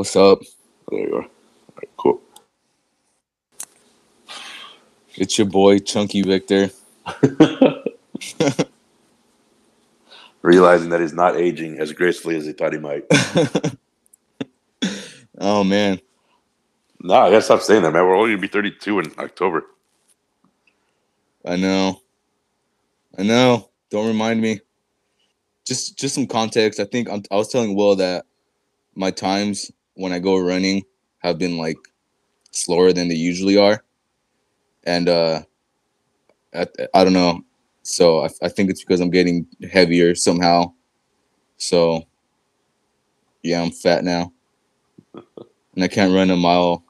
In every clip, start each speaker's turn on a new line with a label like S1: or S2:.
S1: What's up?
S2: There you are. All right, cool.
S1: It's your boy Chunky Victor.
S2: Realizing that he's not aging as gracefully as he thought he might.
S1: oh man,
S2: no, I gotta stop saying that, man. We're only gonna be 32 in October.
S1: I know. I know. Don't remind me. Just just some context. I think I'm, I was telling Will that my times when I go running have been like slower than they usually are, and uh, I, I don't know. So I, I think it's because I'm getting heavier somehow. So yeah, I'm fat now, and I can't run a mile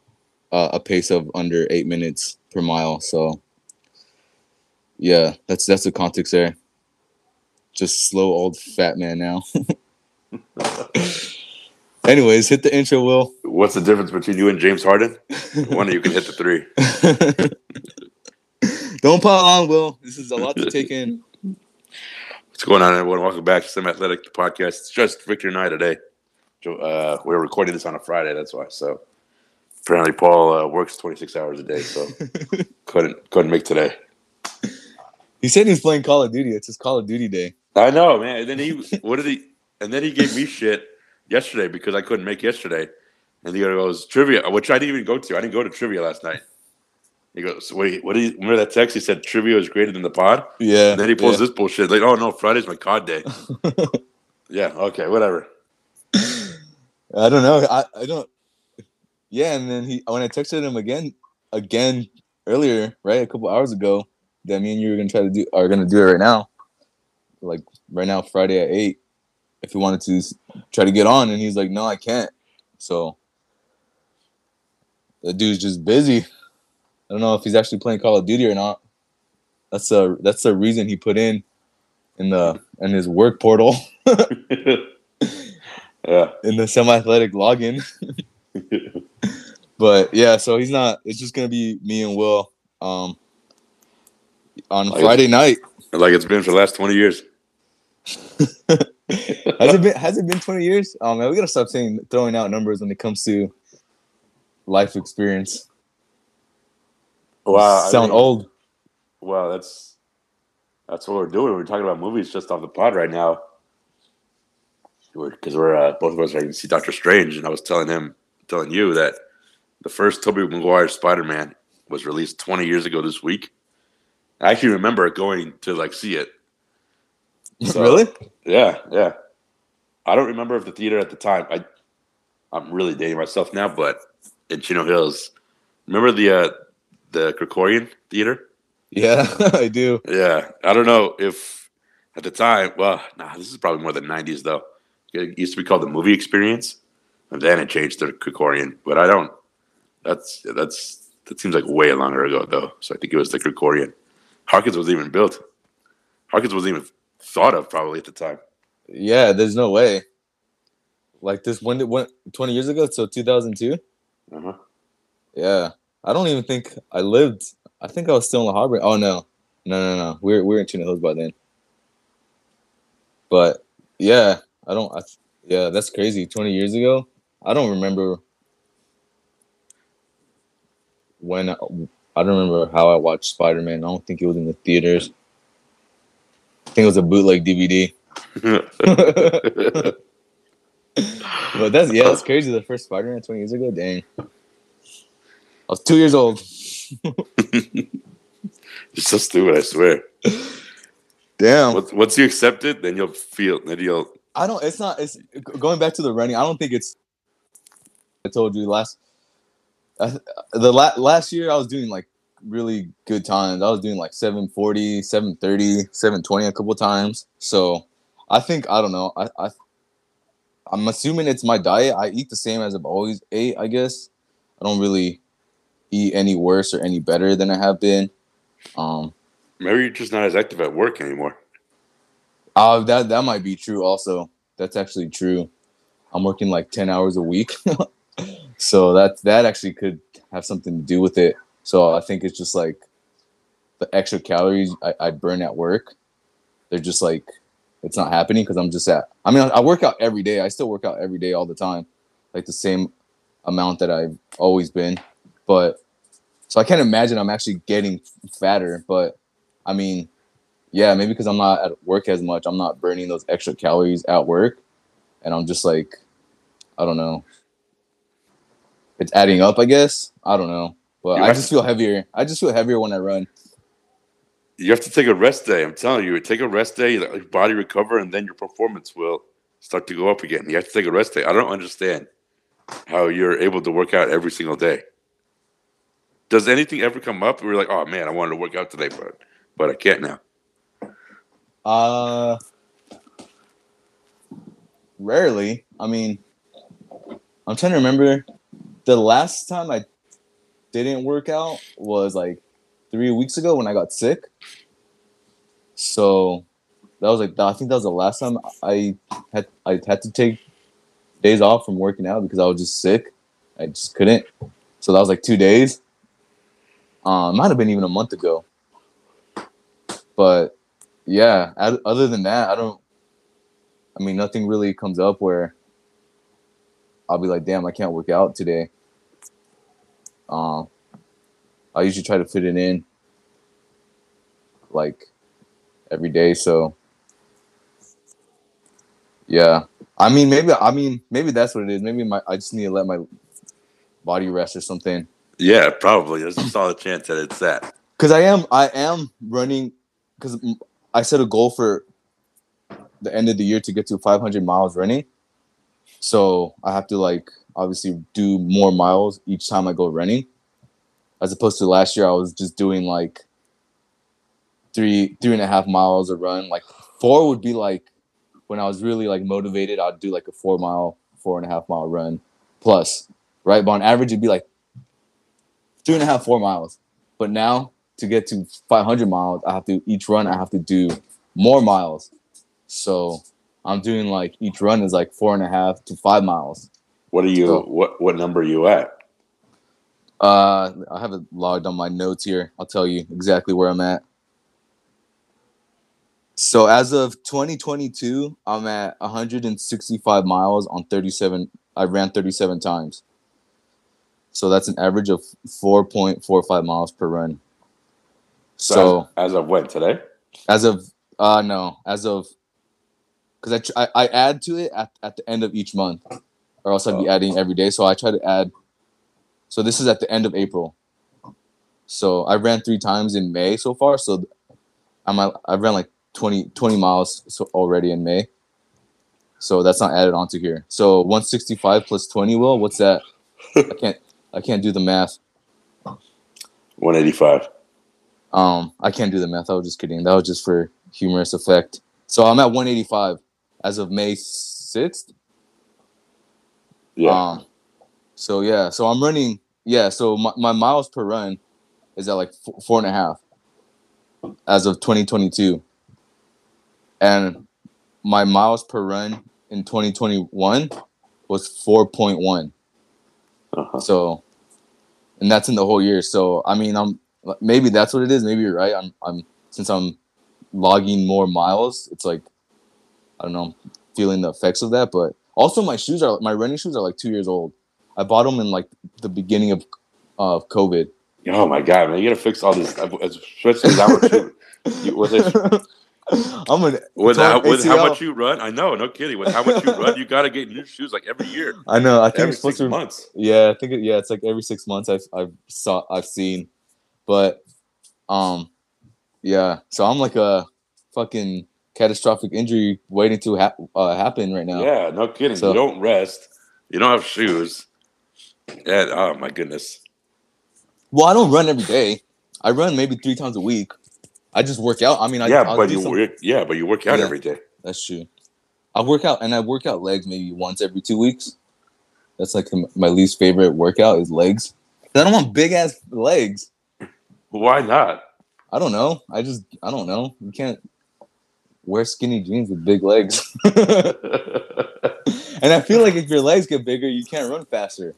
S1: uh, a pace of under eight minutes per mile. So yeah, that's that's the context there. Just slow old fat man now. Anyways, hit the intro, Will.
S2: What's the difference between you and James Harden? One of you can hit the three.
S1: Don't pile on, Will. This is a lot to take in.
S2: What's going on, everyone? Welcome back to Some Athletic Podcast. It's just Victor and I today. Uh, we're recording this on a Friday, that's why. So apparently, Paul uh, works 26 hours a day, so couldn't couldn't make today.
S1: He said he's playing Call of Duty. It's his Call of Duty day.
S2: I know, man. And then he, what did he? And then he gave me shit yesterday because I couldn't make yesterday. And he goes trivia, which I didn't even go to. I didn't go to trivia last night. He goes, wait, what do you remember that text? He said trivia is greater than the pod.
S1: Yeah.
S2: And then he pulls
S1: yeah.
S2: this bullshit like, oh no, Friday's my COD day. yeah. Okay. Whatever.
S1: I don't know. I, I don't. Yeah, and then he when I texted him again, again earlier, right, a couple hours ago, that me and you were gonna try to do are gonna do it right now, like right now, Friday at eight, if he wanted to try to get on, and he's like, no, I can't. So the dude's just busy. I don't know if he's actually playing Call of Duty or not. That's a that's the reason he put in in the in his work portal.
S2: yeah.
S1: In the semi-athletic login. but yeah, so he's not. It's just gonna be me and Will um, on
S2: Like-
S1: Friday night.
S2: Like it's been for the last 20 years.
S1: has it been has it been 20 years? Oh man, we gotta stop saying throwing out numbers when it comes to life experience.
S2: Wow. I
S1: Sound
S2: mean-
S1: old.
S2: Wow, that's that's what we're doing. We're talking about movies just off the pod right now. Because we're, uh, both of us are going to see Doctor Strange, and I was telling him, telling you that the first Tobey Maguire Spider Man was released 20 years ago this week. I actually remember going to like see it. So-
S1: really?
S2: Yeah, yeah. I don't remember if the theater at the time. I I'm really dating myself now, but in Chino Hills, remember the uh, the Krikorian theater?
S1: Yeah, I do.
S2: Yeah, I don't know if at the time. Well, nah, this is probably more than '90s though. It used to be called the Movie Experience, and then it changed to Krikorian. But I don't. That's that's that seems like way longer ago though. So I think it was the Krikorian. Harkins wasn't even built. Harkins wasn't even thought of probably at the time.
S1: Yeah, there's no way. Like this when did when 20 years ago, so 2002?
S2: Uh-huh.
S1: Yeah. I don't even think I lived. I think I was still in the harbor. Oh no. No, no, no. We're we're in Tuna Hills by then. But yeah, I don't I, yeah, that's crazy. 20 years ago? I don't remember when I, I don't remember how I watched Spider-Man. I don't think it was in the theaters. I think it was a bootleg DVD. But that's yeah, that's crazy. The first Spider-Man 20 years ago. Dang. I was two years old.
S2: It's so stupid. I swear.
S1: Damn.
S2: Once, once you accept it, then you'll feel. Then you'll.
S1: I don't. It's not. It's going back to the running. I don't think it's. I told you last. Uh, the la- last year I was doing like really good times. I was doing like 740, 730, 720 a couple times. So I think I don't know. I, I I'm assuming it's my diet. I eat the same as I've always ate. I guess I don't really eat any worse or any better than I have been. Um,
S2: Maybe you're just not as active at work anymore.
S1: Uh, that that might be true. Also, that's actually true. I'm working like ten hours a week, so that that actually could have something to do with it. So I think it's just like the extra calories I, I burn at work. They're just like it's not happening because I'm just at. I mean, I, I work out every day. I still work out every day all the time, like the same amount that I've always been. But so I can't imagine I'm actually getting fatter. But I mean, yeah, maybe because I'm not at work as much, I'm not burning those extra calories at work, and I'm just like, I don't know. It's adding up, I guess. I don't know, but
S2: You
S1: I just
S2: to-
S1: feel heavier. I just feel heavier when I run.
S2: You have to take a rest day. I'm telling you, take a rest day, let your body recover, and then your performance will start to go up again. You have to take a rest day. I don't understand how you're able to work out every single day. Does anything ever come up where you're like, oh man, I wanted to work out today, but but I can't now?
S1: Uh, rarely. I mean, I'm trying to remember. The last time I didn't work out was like three weeks ago when I got sick. So that was like I think that was the last time I had I had to take days off from working out because I was just sick. I just couldn't. So that was like two days. Um, might have been even a month ago. But yeah, other than that, I don't. I mean, nothing really comes up where I'll be like, "Damn, I can't work out today." Um, I usually try to fit it in, like every day. So, yeah, I mean, maybe I mean maybe that's what it is. Maybe my I just need to let my body rest or something.
S2: Yeah, probably. There's a solid chance that it's that.
S1: because I am I am running because I set a goal for the end of the year to get to 500 miles running. So I have to like obviously do more miles each time I go running, as opposed to last year I was just doing like three three and a half miles a run. Like four would be like when I was really like motivated, I'd do like a four mile, four and a half mile run plus, right? But on average, it'd be like three and a half, four miles. But now to get to 500 miles, I have to each run I have to do more miles. So I'm doing like each run is like four and a half to five miles.
S2: What are you?
S1: So-
S2: what what number are you at?
S1: Uh, I have it logged on my notes here. I'll tell you exactly where I'm at. So as of 2022, I'm at 165 miles on 37. I ran 37 times. So that's an average of 4.45 miles per run. So
S2: as, as of when today?
S1: as of uh no, as of because I, I I add to it at, at the end of each month, or else I'd be adding every day. So I try to add. So this is at the end of April. So I ran three times in May so far. So I'm at, I ran like 20, 20 miles so already in May. So that's not added onto here. So 165 plus 20 will what's that? I can't I can't do the math.
S2: 185.
S1: Um, I can't do the math. I was just kidding. That was just for humorous effect. So I'm at 185 as of May 6th.
S2: Yeah.
S1: Um, so yeah, so I'm running. Yeah, so my, my miles per run is at like four, four and a half as of 2022, and my miles per run in 2021 was 4.1.
S2: uh-huh.
S1: So, and that's in the whole year. So I mean, I'm maybe that's what it is. Maybe you're right. I'm I'm since I'm logging more miles, it's like I don't know, feeling the effects of that. But also, my shoes are my running shoes are like two years old. I bought them in like the beginning of of COVID.
S2: Oh my god, man! You gotta fix all this, especially that one. You- with it-
S1: I'm gonna
S2: With, how, with how much you run, I know, no kidding. With how much you run, you gotta get new shoes like every year,
S1: I know. I think
S2: every
S1: it's supposed
S2: six
S1: to.
S2: months.
S1: Yeah, I think it, yeah, it's like every six months I've I've saw I've seen, but um, yeah. So I'm like a fucking catastrophic injury waiting to hap uh, happen right now.
S2: Yeah, no kidding.
S1: So-
S2: you don't rest. You don't have shoes. And oh my goodness.
S1: Well, I don't run every day. I run maybe three times a week. I just work out. I mean, I,
S2: yeah,
S1: I'll
S2: but
S1: do
S2: you
S1: some-
S2: work. Yeah, but you work out
S1: Yeah.
S2: every day.
S1: That's true. I work out and I work out legs maybe once every two weeks. That's like my least favorite workout is legs. I don't want big ass legs.
S2: Why not?
S1: I don't know. I just I don't know. You can't wear skinny jeans with big legs. and I feel like if your legs get bigger, you can't run faster.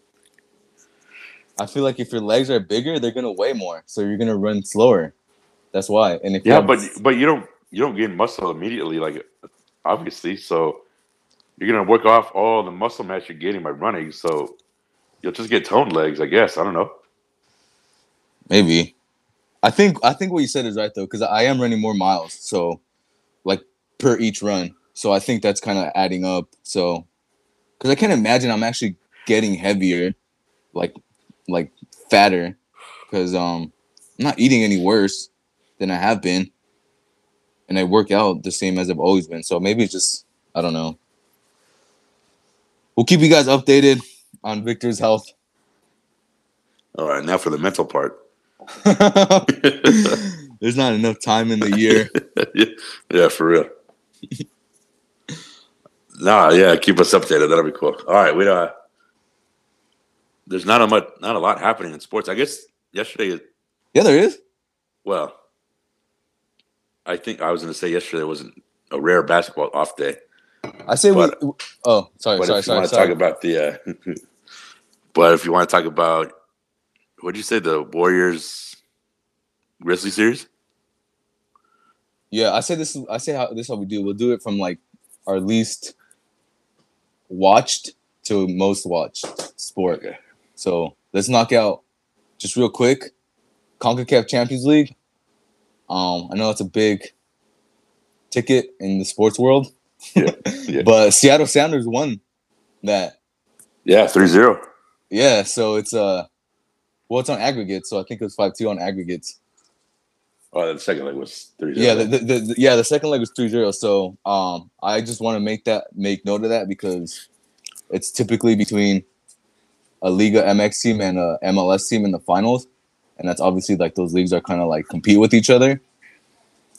S1: I feel like if your legs are bigger, they're gonna weigh more, so you're gonna run slower. That's why. And if
S2: yeah, but but you don't you don't gain muscle immediately, like obviously. So you're gonna work off all the muscle mass you're getting by running. So you'll just get toned legs, I guess. I don't know.
S1: Maybe. I think I think what you said is right though, because I am running more miles, so like per each run. So I think that's kind of adding up. So because I can't imagine I'm actually getting heavier, like like fatter, because um I'm not eating any worse than I have been, and I work out the same as I've always been. So maybe it's just I don't know. We'll keep you guys updated on Victor's health.
S2: All right, now for the mental part.
S1: There's not enough time in the year.
S2: yeah, yeah, for real. nah, yeah, keep us updated. That'll be cool. All right, we uh, there's not a much, not a lot happening in sports. I guess yesterday.
S1: Yeah, there is.
S2: Well, I think I was going to say yesterday wasn't a rare basketball off day.
S1: I say but, we. Oh, sorry,
S2: but
S1: sorry,
S2: if
S1: sorry.
S2: You want to
S1: sorry.
S2: talk about the. Uh, but if you want to talk about, what did you say, the Warriors Grizzly series?
S1: Yeah, I say this. I say how this is how we do. We'll do it from like our least watched to most watched sport.
S2: Okay.
S1: So let's knock out just real quick. Concacaf Champions League. Um, I know that's a big ticket in the sports world.
S2: Yeah, yeah.
S1: but Seattle Sounders won that.
S2: Yeah, 3-0.
S1: Yeah, so it's uh well it's on aggregate, so I think it was 5-2 on aggregates.
S2: Oh, the second leg was 3-0.
S1: Yeah, the, the, the, yeah, the second leg was 3-0. So um I just want to make that make note of that because it's typically between a Liga MX team and a MLS team in the finals. And that's obviously like those leagues are kind of like compete with each other.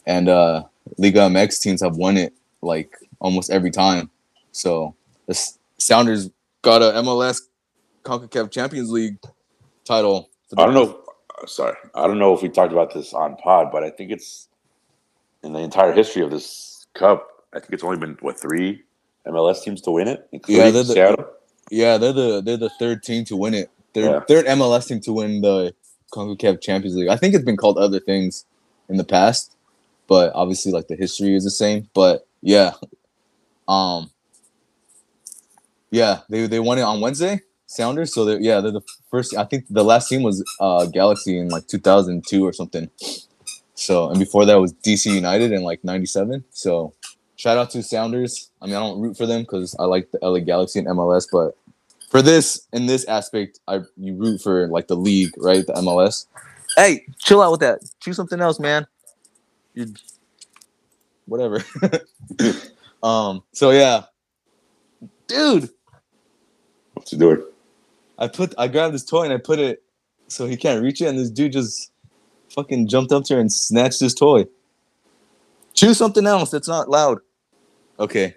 S1: And uh Liga MX teams have won it like almost every time. So the Sounders got a MLS CONCACAF Champions League title.
S2: I don't know. Sorry, I don't know if we talked about this on pod, but I think it's in the entire history of this cup. I think it's only been what three MLS teams to win it, including
S1: Yeah, they're the-
S2: Seattle.
S1: Yeah, they're the they're the third team to win it. Third
S2: Yeah.
S1: third MLS team to win the CONCACAF Champions League. I think it's been called other things in the past, but obviously like the history is the same. But yeah. Um yeah, they they won it on Wednesday, Sounders. So they're yeah, they're the first I think the last team was uh Galaxy in like 2002 or something. So and before that was DC United in like 97. So shout out to Sounders. I mean, I don't root for them because I like the LA Galaxy and MLS, but for this in this aspect, I you root for like the league, right? The MLS. Hey, chill out with that. Choose something else, man. You, whatever. um. So yeah, dude,
S2: What's he doing?
S1: I put I grabbed this toy and I put it so he can't reach it, and this dude just fucking jumped up to her and snatched his toy. Choose something else that's not loud. Okay.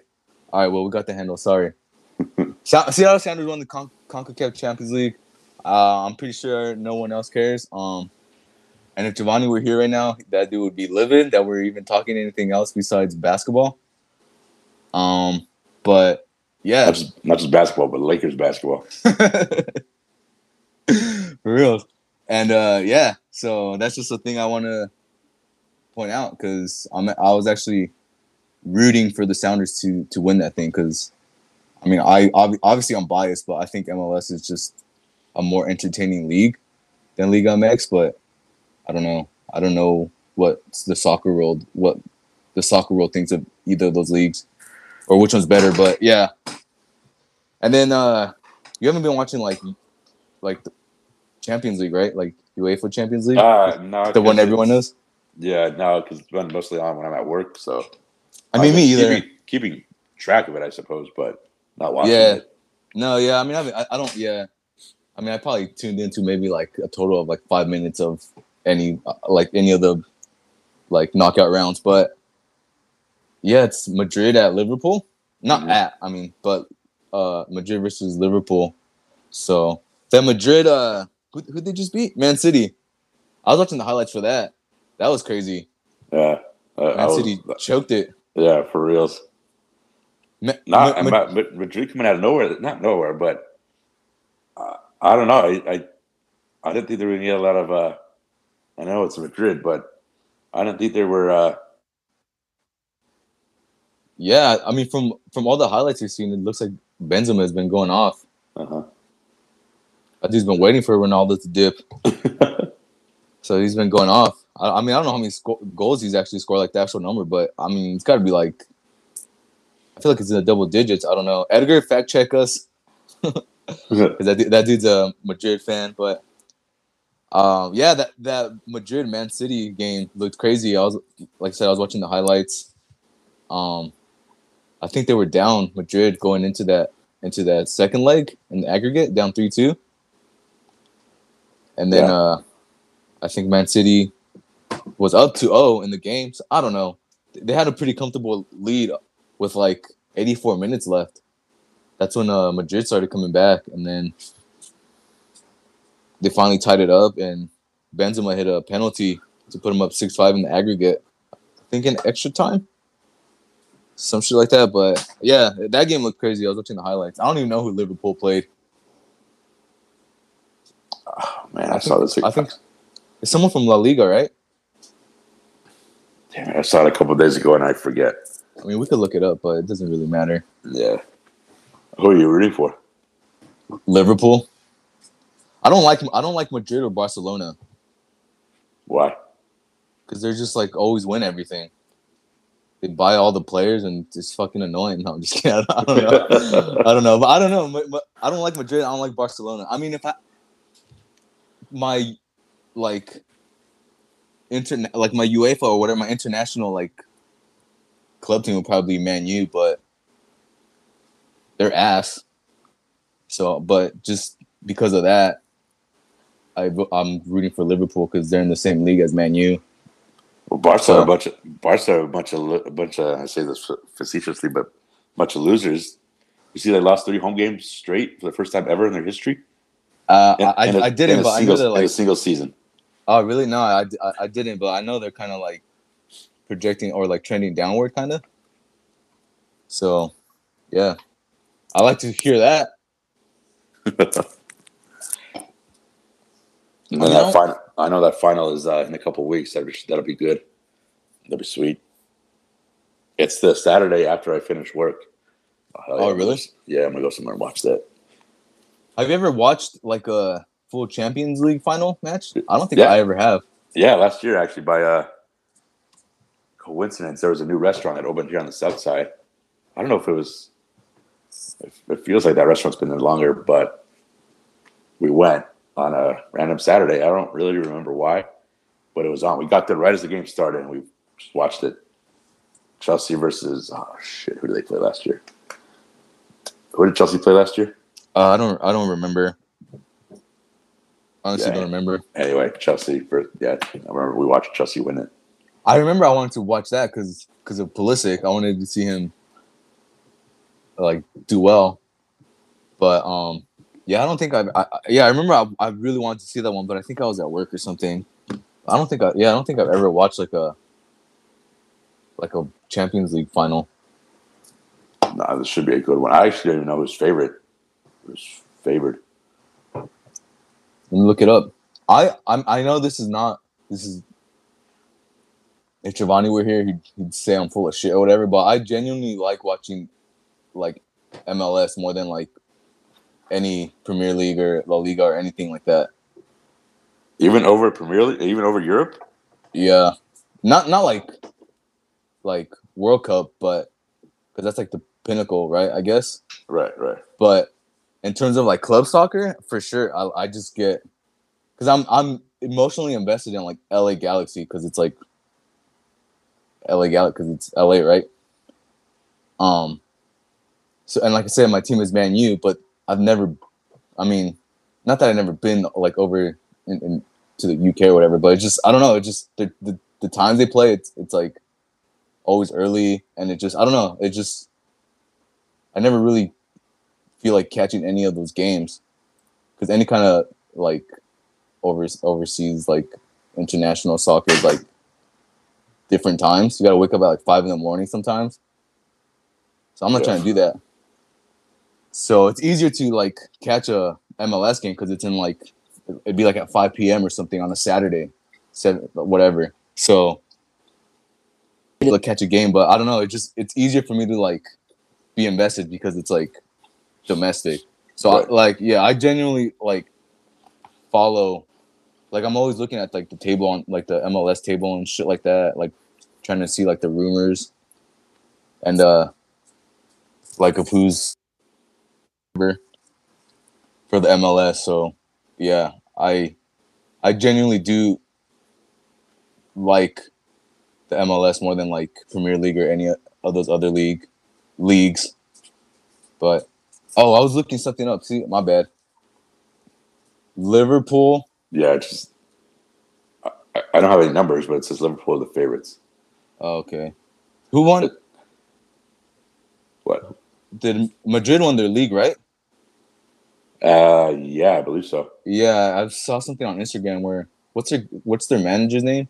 S1: All right. Well, we got the handle. Sorry. Seattle Sounders won the Con- Concacaf Champions League. Uh, I'm pretty sure no one else cares. Um, and if Giovanni were here right now, that dude would be livid that we're even talking anything else besides basketball. Um, but yeah,
S2: Not just not just basketball, but Lakers basketball.
S1: for real. And uh, yeah, so that's just a thing I want to point out because I'm I was actually rooting for the Sounders to to win that thing because I mean I ob- obviously I'm biased, but I think MLS is just a more entertaining league than Liga MX. But I don't know. I don't know what the soccer world what the soccer world thinks of either of those leagues or which one's better. But yeah. And then uh you haven't been watching like like the Champions League, right? Like UEFA Champions League,
S2: Uh, no,
S1: the one everyone knows.
S2: Yeah, no, because it's been mostly on when I'm at work. So
S1: I mean, me either.
S2: Keeping, keeping track of it, I suppose, but not watching
S1: Yeah.
S2: it.
S1: No, yeah. I mean, I, mean, I, I don't. Yeah. I mean, I probably tuned into maybe like a total of like five minutes of any uh, like any of the like knockout rounds, but yeah, it's Madrid at Liverpool. Not
S2: Mhm.
S1: at. I mean, but uh Madrid versus Liverpool. So that Madrid. Uh, who who they just beat? Man City. I was watching the highlights for that. That was crazy.
S2: Yeah, uh, I
S1: Man
S2: was-
S1: City choked it.
S2: yeah, for reals.
S1: Ma-
S2: Not
S1: Ma-
S2: Ma- Ma- Madrid coming out of nowhere, not nowhere, but uh, I don't know. I, I I didn't think they were gonna get a lot of. Uh, I know it's Madrid, but I didn't think they were. Uh,
S1: Yeah, I mean, from from all the highlights you've seen, it looks like Benzema has been going off.
S2: uh-huh.
S1: That dude's been waiting for Ronaldo to dip. so he's been going off. I, I mean, I don't know how many sco- goals he's actually scored, like the actual number, but I mean, it's got to be like. I feel like it's in the double digits. I don't know. Edgar, fact check us. that, that dude's a Madrid fan, but um, yeah, that that Madrid Man City game looked crazy. I was like I said, I was watching the highlights. Um, I think they were down Madrid going into that into that second leg in the aggregate, down three two, and then
S2: Yeah.
S1: uh, I think Man City was up 2-0 in the game. So I don't know. They had a pretty comfortable lead with like 84 minutes left. That's when uh, Madrid started coming back, and then they finally tied it up, and Benzema hit a penalty to put him up six five in the aggregate. I think in extra time, some shit like that. But yeah, that game looked crazy. I was watching the highlights. I don't even know who Liverpool played.
S2: Oh, man,
S1: I
S2: I, saw
S1: think-
S2: this.
S1: I think- It's someone from La Liga, right?
S2: Damn, I saw it a couple days ago and I forget.
S1: I mean, we could look it up, but it doesn't really matter.
S2: Yeah. Who are you rooting for?
S1: Liverpool. I don't like I don't like Madrid or Barcelona
S2: Why?
S1: because they're just like always win everything. They buy all the players and it's fucking annoying. No, I'm just kidding. I don't know. I don't know, but I don't know. I don't like Madrid. I don't like Barcelona. I mean, if I my like internet like my UEFA or whatever my international like club team would probably be Man U, but they're ass. So, but just because of that, I I'm rooting for Liverpool because they're in the same league as Man U.
S2: Well, Barca
S1: So-
S2: are a bunch of Barca are a bunch of a bunch of I say this facetiously, but bunch of losers. You see, they lost three home games straight for the first time ever in their history.
S1: Uh,
S2: In-
S1: I,
S2: in a-
S1: I didn't, but I
S2: single,
S1: know they're
S2: in
S1: like
S2: a single season.
S1: Oh, really? No, I, I, I didn't, but I know they're kind of like projecting or like trending downward, kind of. So, yeah, I like to hear that.
S2: And then that final, I know that final is uh, in a couple weeks. That'll be, that'll be good. That'll be sweet. It's the Saturday after I finish work. hell
S1: Oh,
S2: yeah.
S1: really?
S2: Yeah, I'm gonna go somewhere and watch that.
S1: Have you ever watched like a full Champions League final match? I don't think
S2: Yeah.
S1: I ever have.
S2: Yeah, last year actually by uh, coincidence there was a new restaurant that opened here on the south side. I don't know if it was. It feels like that restaurant's been there longer, but we went on a random Saturday. I don't really remember why, but it was on. We got there right as the game started, and we just watched it. Chelsea versus oh shit, who did they play last year? Who did Chelsea play last year?
S1: Uh, I don't. I don't remember. Honestly,
S2: Yeah.
S1: don't remember.
S2: Anyway, Chelsea. For, yeah, I remember we watched Chelsea win it.
S1: I remember I wanted to watch that because because of Pulisic. I wanted to see him like do well. But um, yeah, I don't think I've. I, I- yeah, I remember I, I really wanted to see that one, but I think I was at work or something. I don't think I. Yeah, I don't think I've ever watched like a like a Champions League final.
S2: No, this should be a good one. I actually didn't even know his favorite. His favorite.
S1: Let me look it up. I I'm, I know this is not this is. If Giovanni were here, he'd, he'd say I'm full of shit or whatever. But I genuinely like watching like MLS more than like any Premier League or La Liga or anything like that.
S2: Even over Premier League, even over Europe.
S1: Yeah, not not like like World Cup, but because that's like the pinnacle, right? I guess.
S2: Right, right.
S1: But in terms of like club soccer, for sure, I, I just get because I'm I'm emotionally invested in like LA Galaxy because it's like LA Galaxy because it's LA, right? Um. So and like I said, my team is Man U, but I've never, I mean, not that I've never been like over in, in to the UK or whatever, but it's just I don't know. It just the, the the times they play, it's it's like always early, and it just I don't know. It just I never really feel like catching any of those games because any kind of like over overseas like international soccer is like different times. You got to wake up at like five in the morning sometimes. So I'm not
S2: Yeah.
S1: trying to do that. So it's easier to like catch a MLS game because it's in like it'd be like at 5 p.m. or something on a Saturday, seven whatever. So to catch a game, but I don't know. It just it's easier for me to like be invested because it's like domestic. So
S2: Right.
S1: I, like yeah, I genuinely like follow. Like I'm always looking at like the table on like the MLS table and shit like that. Like trying to see like the rumors and uh like of who's for the MLS. So yeah, I I genuinely do like the MLS more than like Premier League or any of those other league leagues. But oh, I was looking something up. See, my bad. Liverpool.
S2: Yeah, just I, I don't have any numbers, but it says Liverpool are the favorites.
S1: Oh, okay. Who won?
S2: What?
S1: Did Madrid won their league, right?
S2: Uh, yeah, I believe so.
S1: Yeah, I saw something on Instagram where what's their what's their manager's name?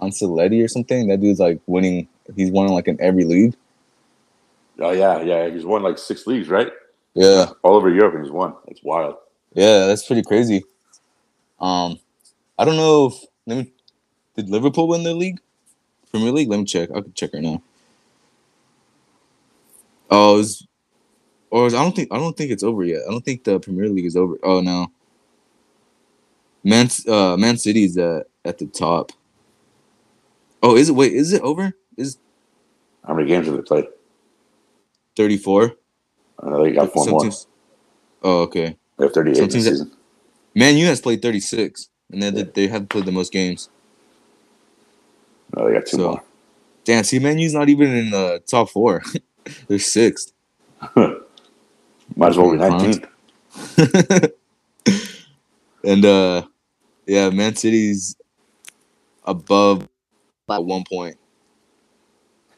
S1: Ancelotti or something. That dude's like winning. He's won like in every league.
S2: Oh yeah, yeah. He's won like six leagues, right?
S1: Yeah,
S2: All over Europe, and he's won. It's wild.
S1: yeah, that's pretty crazy. Um, I don't know if let me did Liverpool win their league, Premier League. Let me check. I can check right now. Oh, it was, or is, I don't think I don't think it's over yet. I don't think the Premier League is over. Oh no. Man, uh, Man City's at at the top. Oh, is it? Wait, is it over? Is
S2: How many games have they played?
S1: thirty four?
S2: I know they got four more.
S1: Oh, okay.
S2: They have thirty-eight this season.
S1: Man U has played thirty six, and they, they have played the most games.
S2: No, they got two
S1: So- Damn, see, Man U's not even in the top four. They're sixth.
S2: Might as well be nineteenth.
S1: and uh yeah, Man City's above by one point.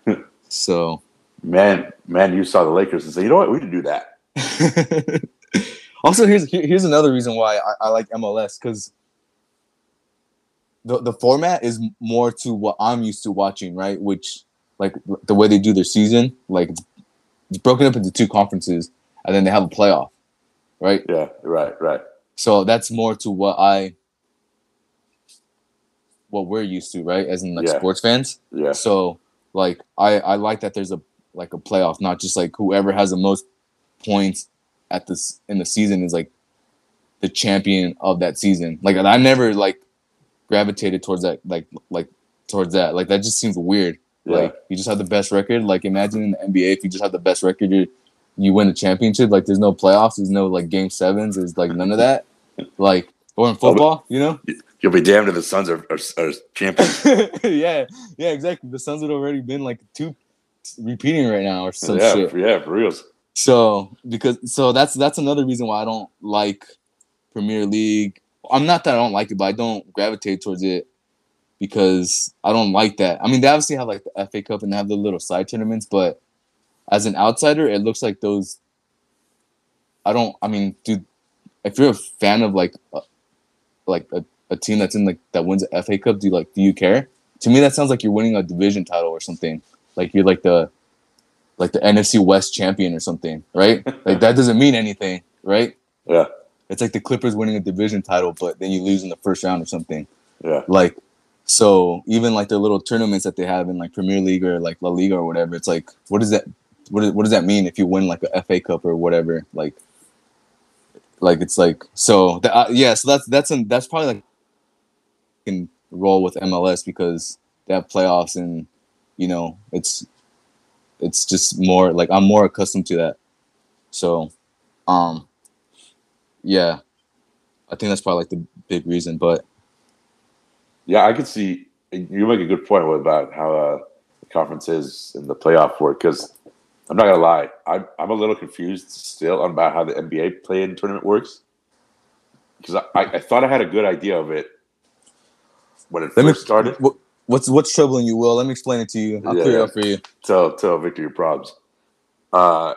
S1: so
S2: Man, man, you saw the Lakers and say, you know what, we can do that.
S1: also here's here- here's another reason why I, I like MLS because the the format is more to what I'm used to watching, right? Which like the way they do their season, like it's broken up into two conferences, and then they have a playoff, right?
S2: Yeah, right, right.
S1: So that's more to what I what we're used to, right? As in like
S2: Yeah.
S1: sports fans.
S2: Yeah,
S1: So like I I like that there's a like a playoff, not just like whoever has the most points at this in the season is like the champion of that season. Like I never like gravitated towards that like like towards that. Like that just seems weird.
S2: yeah.
S1: Like you just have the best record. Like imagine in the NBA if you just have the best record, you you win the championship. Like there's no playoffs, there's no like game sevens, there's like none of that. Like or in football, you know?
S2: You'll be damned if the Suns are, are, are champions.
S1: yeah, yeah, exactly. The Suns would already been like two repeating right now or some
S2: yeah,
S1: shit.
S2: yeah, for reals.
S1: So because so that's that's another reason why I don't like Premier League. I'm not that I don't like it, but I don't gravitate towards it because I don't like that. I mean, they obviously have like the FA Cup and they have the little side tournaments, but as an outsider, it looks like those. I don't. I mean, dude, if you're a fan of like, uh, like a, a team that's in like that wins a FA Cup, do you like? Do you care? To me, that sounds like you're winning a division title or something. Like you're like the, like the NFC West champion or something, right? like that doesn't mean anything, right?
S2: Yeah,
S1: It's like the Clippers winning a division title, but then you lose in the first round or something.
S2: yeah,
S1: Like, so even like the little tournaments that they have in like Premier League or like La Liga or whatever, it's like, what does that, what, does that mean if you win like a FA Cup or whatever? Like, like it's like so. The, uh, yeah, so that's that's an, that's probably like can roll with MLS because they have playoffs and you know it's it's just more like I'm more accustomed to that. So, um, yeah, I think that's probably like the big reason. But
S2: yeah. I could see you make a good point about how uh, the conference is in the playoff work because I'm not gonna lie, I'm I'm a little confused still about how the NBA play-in tournament works because I, I, I thought I had a good idea of it when it
S1: Let me-
S2: first started.
S1: What, what's what's troubling you, Will? Let me explain it to you. I'll
S2: Yeah,
S1: clear
S2: yeah.
S1: up for you.
S2: tell tell Victor your problems. Uh,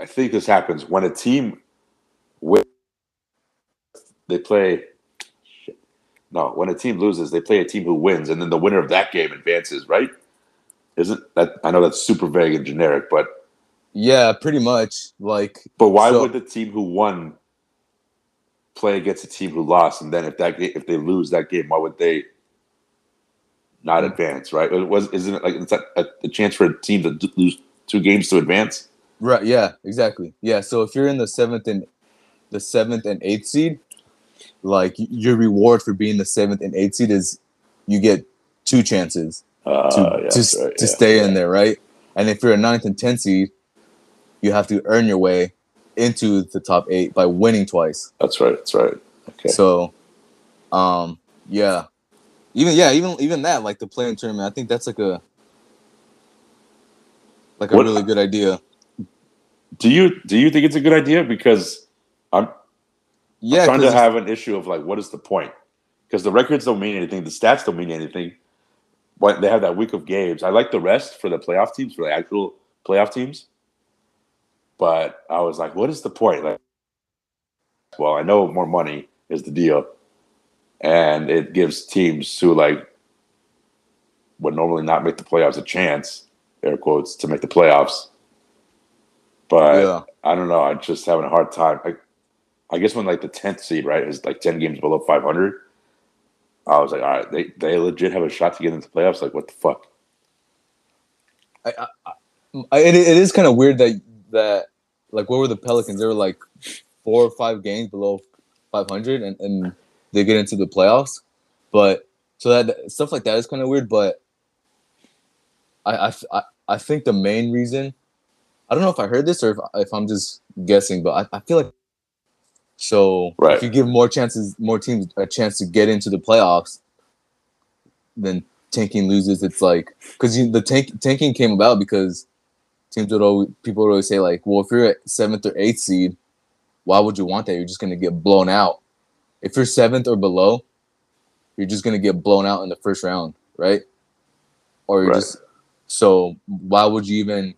S2: I think this happens when a team wins. They play. shit. No, when a team loses, they play a team who wins, and then the winner of that game advances. Right? Isn't that? I know that's super vague and generic, but
S1: Yeah, pretty much. Like,
S2: but why
S1: So-
S2: would the team who won play against a team who lost, and then if that if they lose that game, why would they? Not
S1: Hmm.
S2: advance, right? It was isn't it like it's a, a, chance for a team to lose two games to advance?
S1: right? Yeah, exactly. Yeah. So if you're in the seventh and the seventh and eighth seed, like your reward for being the seventh and eighth seed is you get two chances
S2: Uh,
S1: to
S2: yeah,
S1: to,
S2: right,
S1: to
S2: yeah,
S1: stay in there, right? And if you're a ninth and tenth seed, you have to earn your way into the top eight by winning twice.
S2: That's right. That's right. Okay.
S1: So, um, yeah, even yeah, even even that, like the play-in tournament, I think that's like a like a
S2: What-
S1: really good idea.
S2: do you do you think it's a good idea? Because I'm
S1: Yeah,
S2: trying
S1: 'cause
S2: to have an issue of like, what is the point? Because the records don't mean anything, the stats don't mean anything. But they have that week of games. I like the rest for the playoff teams, for the actual playoff teams. But I was like, what is the point? Like, well, I know more money is the deal, and it gives teams who like would normally not make the playoffs a chance, air quotes, to make the playoffs. But
S1: yeah,
S2: I don't know. I'm just having a hard time. I, I guess when like the tenth seed, right, is like ten games below 500. I was like, all right, they they legit have a shot to get into the playoffs. Like, what the fuck?
S1: I, it, it is kind of weird that that like what were the Pelicans? They were like four or five games below 500, and, and they get into the playoffs. But so that stuff like that is kind of weird. But I, I I I think the main reason I don't know if I heard this or if, if I'm just guessing, but I, I feel like so
S2: Right.
S1: if you give more chances, more teams a chance to get into the playoffs, then tanking loses. It's like because the tank tanking came about because teams would always people would always say like, well, if you're at seventh or eighth seed, why would you want that? You're just gonna get blown out. If you're seventh or below, you're just gonna get blown out in the first round, right? Or you're
S2: Right.
S1: just so why would you even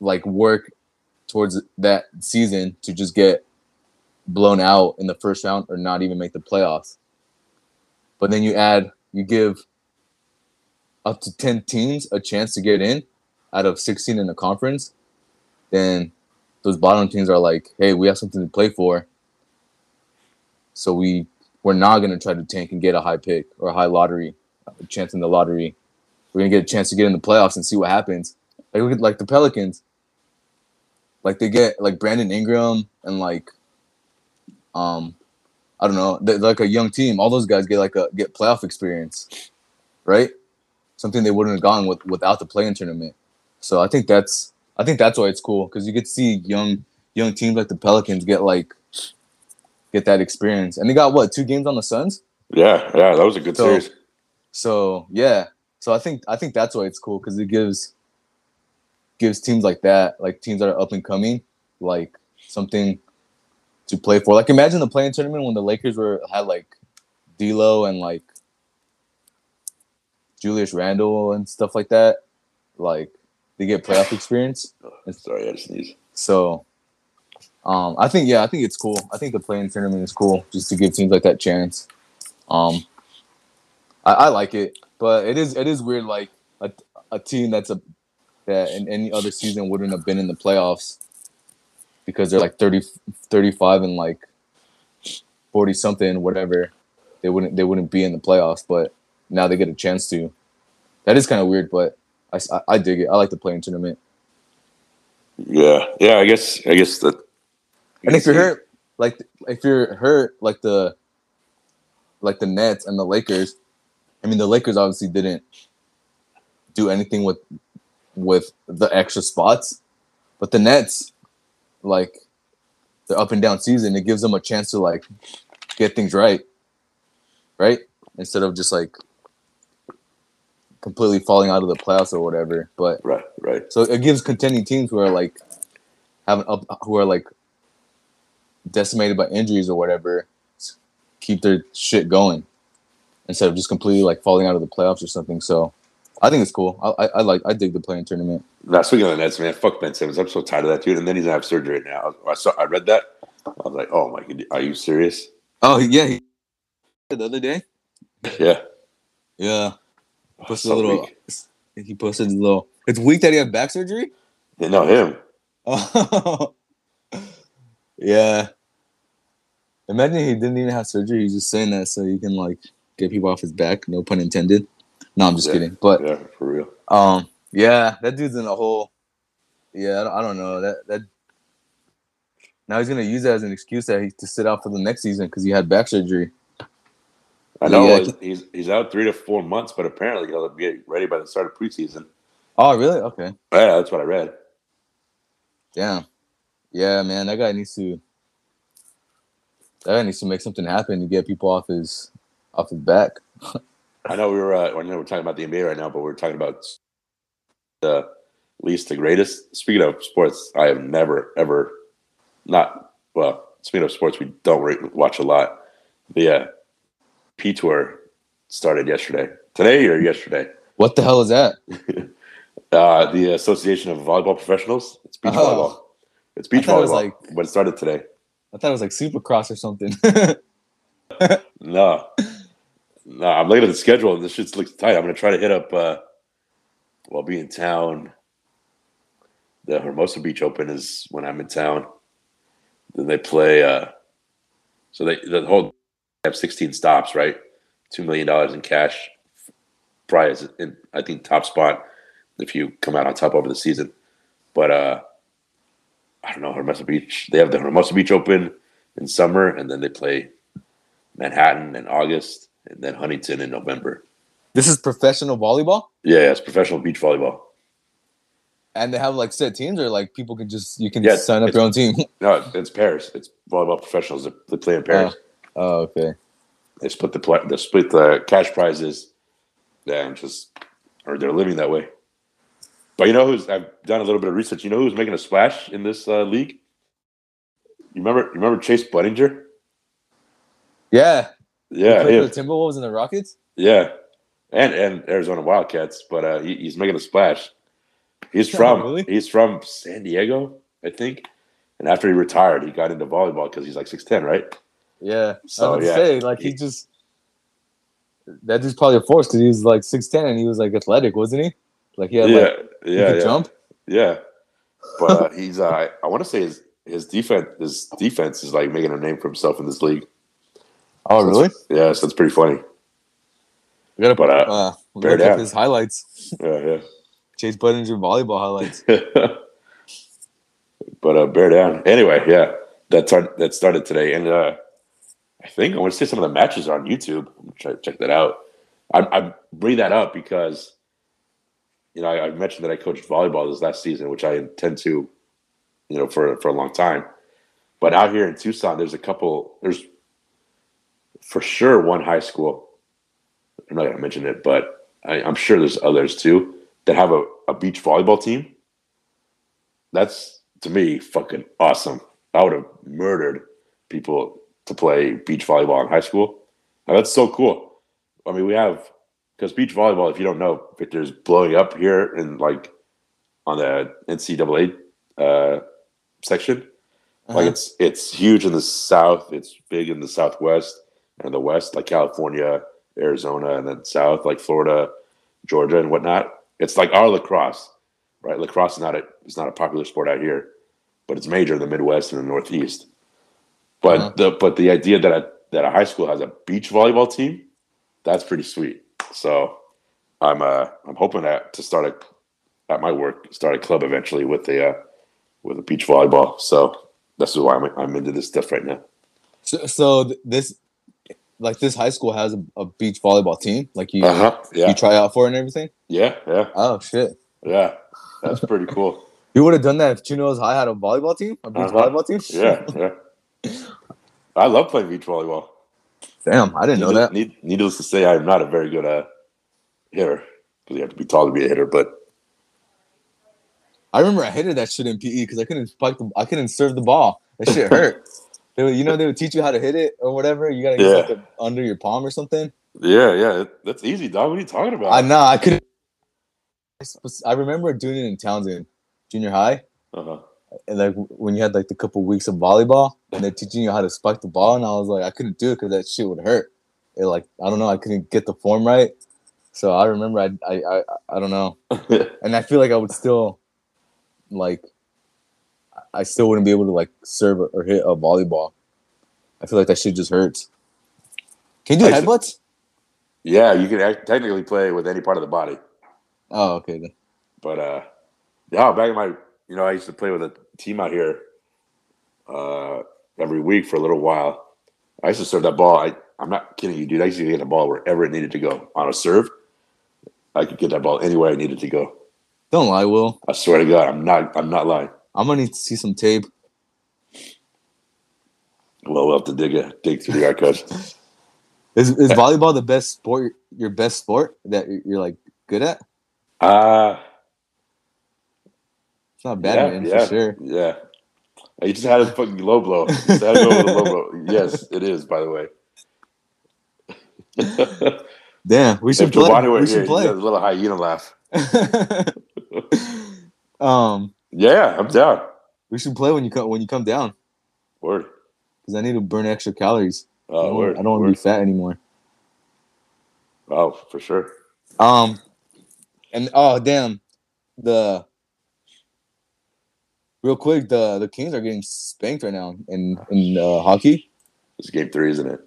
S1: like work towards that season to just get blown out in the first round or not even make the playoffs? But then you add you give up to 10 teams a chance to get in out of 16 in the conference, then those bottom teams are like, hey, we have something to play for. So we we're not gonna try to tank and get a high pick or a high lottery a chance in the lottery. We're gonna get a chance to get in the playoffs and see what happens. Like look at like the Pelicans. Like they get like Brandon Ingram and like um I don't know, they're like a young team. All those guys get like a get playoff experience, right? Something they wouldn't have gotten with without the play-in tournament. So I think that's I think that's why it's cool because you get to see young young teams like the Pelicans get like get that experience. And they got what two games on the Suns.
S2: Yeah, yeah, that was a good
S1: So-
S2: series.
S1: So yeah, so I think I think that's why it's cool because it gives gives teams like that, like teams that are up and coming, like something to play for. Like imagine the play-in tournament when the Lakers were had like D'Lo and like Julius Randle and stuff like that. Like they get playoff experience.
S2: Sorry, I to.
S1: So um I think yeah, I think it's cool. I think the play-in tournament is cool just to give teams like that chance. Um I, I like it, but it is it is weird like a, a team that's a that in any other season wouldn't have been in the playoffs because they're like 30 35 and like 40 something whatever. They wouldn't they wouldn't be in the playoffs, but now they get a chance to. That is kind of weird, but I I dig it. I like the play-in tournament.
S2: Yeah, yeah. I guess I guess that.
S1: And if you're hurt, like if you're hurt, like the like the Nets and the Lakers, I mean the Lakers obviously didn't do anything with with the extra spots, but the Nets, like the up and down season, it gives them a chance to like get things right, right? Instead of just like completely falling out of the playoffs or whatever. But
S2: right, right.
S1: so it gives contending teams who are like having up who are like decimated by injuries or whatever keep their shit going instead of just completely like falling out of the playoffs or something. So I think it's cool. I, I, I like I dig the play-in tournament.
S2: Now speaking of the Nets, man, fuck Ben Simmons. I'm so tired of that dude. And then he's gonna have surgery now. I saw, I read that. I was like, oh my god, are you serious?
S1: Oh yeah, he, the other day.
S2: Yeah.
S1: Yeah, posted
S2: So
S1: a little.
S2: weak.
S1: He posted a little. It's weak that he had back surgery.
S2: Yeah, no, him.
S1: Oh, yeah. Imagine he didn't even have surgery. He's just saying that so he can like get people off his back. No pun intended. No, I'm just
S2: Yeah.
S1: kidding. But
S2: Yeah, for real.
S1: um, yeah, that dude's in a hole. Yeah, I don't, I don't know that that. now he's gonna use that as an excuse that he, to sit out for the next season because he had back surgery.
S2: I know
S1: Yeah,
S2: he's, he's he's out three to four months, but apparently he'll be ready by the start of preseason.
S1: Oh, really? Okay.
S2: Yeah, that's what I read.
S1: Damn. Yeah, man, that guy needs to. That guy needs to make something happen to get people off his off his back.
S2: I know we were. Uh, I know we're talking about the NBA right now, but we're talking about the least to greatest. Speaking of sports, I have never ever not well. Speaking of sports, we don't re- watch a lot. The uh, P tour started yesterday, today or yesterday.
S1: What the hell is that?
S2: Uh, the Association of Volleyball Professionals. It's beach
S1: Oh.
S2: volleyball. It's beach
S1: thought it was
S2: volleyball,
S1: like-
S2: but it started today.
S1: I thought it was like Supercross or something.
S2: No, I'm looking at the schedule. and This shit looks tight. I'm gonna try to hit up. Uh, while be in town. The Hermosa Beach Open is when I'm in town. Then they play. Uh, so they the whole have 16 stops, right? Two million dollars in cash prize, and I think top spot if you come out on top over the season. But uh, I don't know Hermosa Beach. They have the Hermosa Beach Open in summer, and then they play Manhattan in August, and then Huntington in November.
S1: this is professional volleyball,
S2: Yeah, it's professional beach volleyball.
S1: and they have like set teams, or like people can just you can
S2: Yeah,
S1: sign up your own team.
S2: No, it's pairs. It's volleyball professionals. They- play in pairs.
S1: oh, okay.
S2: They split the they split the cash prizes. Yeah, and just or they're living that way. But you know who's? I've done a little bit of research. You know who's making a splash in this uh, league? You remember? You remember Chase Budinger?
S1: Yeah.
S2: Yeah,
S1: He played for the Timberwolves and the Rockets.
S2: yeah, and and Arizona Wildcats. But uh, he, he's making a splash. He's
S1: Oh,
S2: from
S1: really?
S2: he's from San Diego, I think. And after he retired, he got into volleyball because he's like six ten, right?
S1: Yeah.
S2: So,
S1: I was
S2: yeah.
S1: say, like he
S2: He-
S1: just that dude's probably a force because he was like six ten and he was like athletic, wasn't he? Like he had
S2: yeah,
S1: like he
S2: yeah,
S1: could
S2: yeah.
S1: jump.
S2: Yeah, but uh, he's uh, I want to say his his defense his defense is like making a name for himself in this league.
S1: Oh,
S2: So
S1: really?
S2: Yeah, so it's pretty funny.
S1: We gotta
S2: But, uh,
S1: uh,
S2: bear
S1: look up his highlights.
S2: Yeah, yeah.
S1: Chase Budinger volleyball highlights.
S2: but uh, bear down. Anyway, yeah, that tar- that started today, and uh, I think I want to say some of the matches are on YouTube. I'm try to check that out. I, I bring that up because you know I, I mentioned that I coached volleyball this last season, which I intend to, you know, for for a long time. But out here in Tucson, there's a couple. There's for sure one high school. I'm not gonna mention it, but I, I'm sure there's others too that have a, a beach volleyball team. That's to me fucking awesome. I would have murdered people to play beach volleyball in high school. Now, that's so cool. I mean, we have because beach volleyball, if you don't know, Victor's blowing up here in like on the NCAA uh, section. Like
S1: Uh-huh.
S2: it's it's huge in the south. It's big in the southwest and the west, like California, Arizona, and then south, like Florida, Georgia, and whatnot. It's like our lacrosse, right? Lacrosse is not a it's not a popular sport out here, but it's major in the Midwest and the Northeast. But
S1: Uh-huh.
S2: the but the idea that a, that a high school has a beach volleyball team, that's pretty sweet. So I'm uh I'm hoping that to start a at my work start a club eventually with the uh, with a beach volleyball. So that's why I'm I'm into this stuff right now.
S1: So, so this, like this high school has a, a beach volleyball team. Like you,
S2: Uh huh. Yeah.
S1: you try out for it and everything.
S2: Yeah. Yeah.
S1: Oh shit!
S2: Yeah. That's pretty cool.
S1: You would have done that if Chino's High had a volleyball team, a beach
S2: Uh-huh.
S1: volleyball team.
S2: Yeah. Yeah. I love playing beach volleyball.
S1: Damn, I didn't know that.
S2: Need, needless to say, I'm not a very good uh, hitter because you have to be tall to be a hitter. But
S1: I remember I hated that shit in PE because I couldn't spike the, I couldn't serve the ball. That shit hurt. they would, you know, they would teach you how to hit it or whatever. You gotta get
S2: Yeah.
S1: something under your palm or something.
S2: yeah, yeah, that's easy, dog. What are you talking about?
S1: I know I couldn't. I s- I remember doing it in Townsend, junior high,
S2: uh-huh.
S1: and like when you had like the couple weeks of volleyball, and they're teaching you how to spike the ball, and I was like, I couldn't do it because that shit would hurt. It like I don't know, I couldn't get the form right. So I remember I I I, I don't know, and I feel like I would still like I still wouldn't be able to like serve or hit a volleyball. I feel like that shit just hurts. Can you do
S2: I s-
S1: headbutts?
S2: yeah, you can act- technically play with any part of the body.
S1: Oh, okay then.
S2: But uh, yeah, back in my, you know, I used to play with a team out here uh, every week for a little while. I used to serve that ball. I, I'm not kidding you, dude. I used to get the ball wherever it needed to go on a serve. I could get that ball anywhere I needed to go.
S1: Don't lie, Will.
S2: I swear to God, I'm not. I'm not lying.
S1: I'm gonna need to see some tape.
S2: Well, we'll have to dig a, dig through the archives.
S1: Is is volleyball the best sport? Your best sport that you're, like good at?
S2: Uh
S1: It's not
S2: yeah,
S1: badminton
S2: yeah,
S1: for sure.
S2: yeah. You just had a fucking low blow. Just had to go with a low blow. Yes, it is. By the way.
S1: Damn, we should
S2: if
S1: play. We
S2: here,
S1: should play.
S2: a little hyena laugh.
S1: um,
S2: Yeah, I'm down.
S1: we should play when you come when you come down
S2: Word.
S1: because I need to burn extra calories. I
S2: Oh,
S1: don't,
S2: word.
S1: I don't want to be fat anymore.
S2: Oh, for sure.
S1: Um, and oh damn, the real quick the the Kings are getting spanked right now in in uh, hockey.
S2: It's game three, isn't it?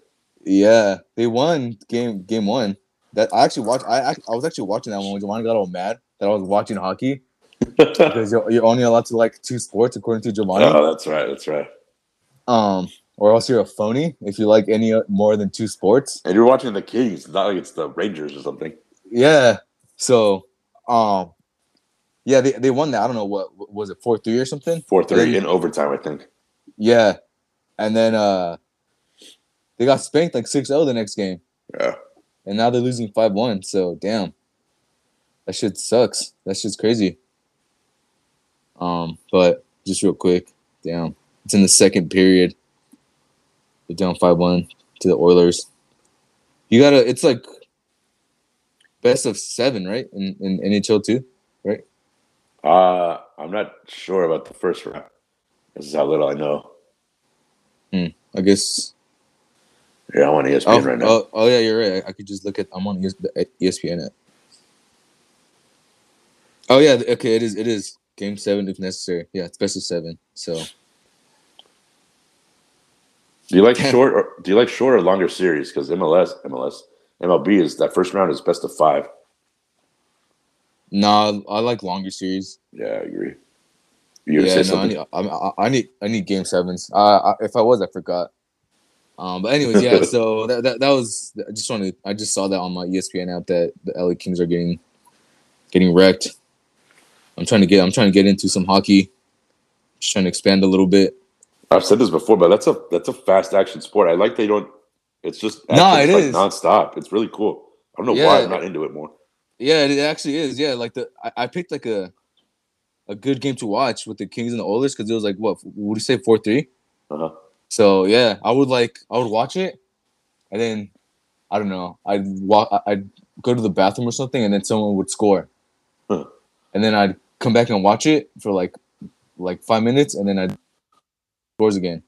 S1: Yeah, they won game game one. That I actually watched. I I, I was actually watching that one when Giovanni got all mad that I was watching hockey because you're, you're only allowed to like two sports according to Giovanni.
S2: oh, that's right. That's right.
S1: Um, or else you're a phony if you like any uh, more than two sports.
S2: And you're watching the Kings, not like it's the Rangers or something.
S1: Yeah. So, um, yeah, they, they won that. I don't know what what- was it four three or something.
S2: Four three in overtime, I think.
S1: Yeah, and then uh, they got spanked like 6-0 the next game,
S2: Yeah.
S1: and now they're losing five one. So damn, that shit sucks. That shit's crazy. Um, but just real quick, damn, it's in the second period. They're down five one to the Oilers. You gotta. It's like best of seven, right? In in NHL too.
S2: Right uh, I'm not sure about the first round. This is how little I know.
S1: I guess.
S2: Yeah, I'm on ESPN
S1: Oh,
S2: right now.
S1: oh, oh, yeah, you're right. I, I could just look at. I'm on ES, the ESPN app. Oh yeah, okay. It is. It is game seven if necessary. Yeah, it's best of seven. So
S2: Do you like short or do you like short or longer series? Because MLS, MLS, MLB is that first round is best of five.
S1: nah, I like longer series.
S2: Yeah, I agree. You
S1: yeah, no, I need, I, I, need. I need game sevens. Uh, I, if I was, I forgot. Um, but anyways, yeah. so that, that that was. I just wanted. I just saw that on my ESPN app that the LA Kings are getting getting wrecked. I'm trying to get. I'm trying to get into some hockey. Just trying to expand a little bit.
S2: I've said this before, but that's a that's a fast action sport. I like they don't. It's just
S1: No,
S2: action,
S1: it
S2: like
S1: is.
S2: nonstop. It's really cool. I don't know why I'm not into it more.
S1: Yeah, it actually is. Yeah, like the I, I picked like a a good game to watch with the Kings and the Oilers because it was like what would you say four three?
S2: Uh-huh.
S1: So yeah, I would like I would watch it, and then I don't know I'd walk I'd go to the bathroom or something, and then someone would score,
S2: Huh.
S1: and then I'd come back and watch it for like like five minutes, and then I'd scores again.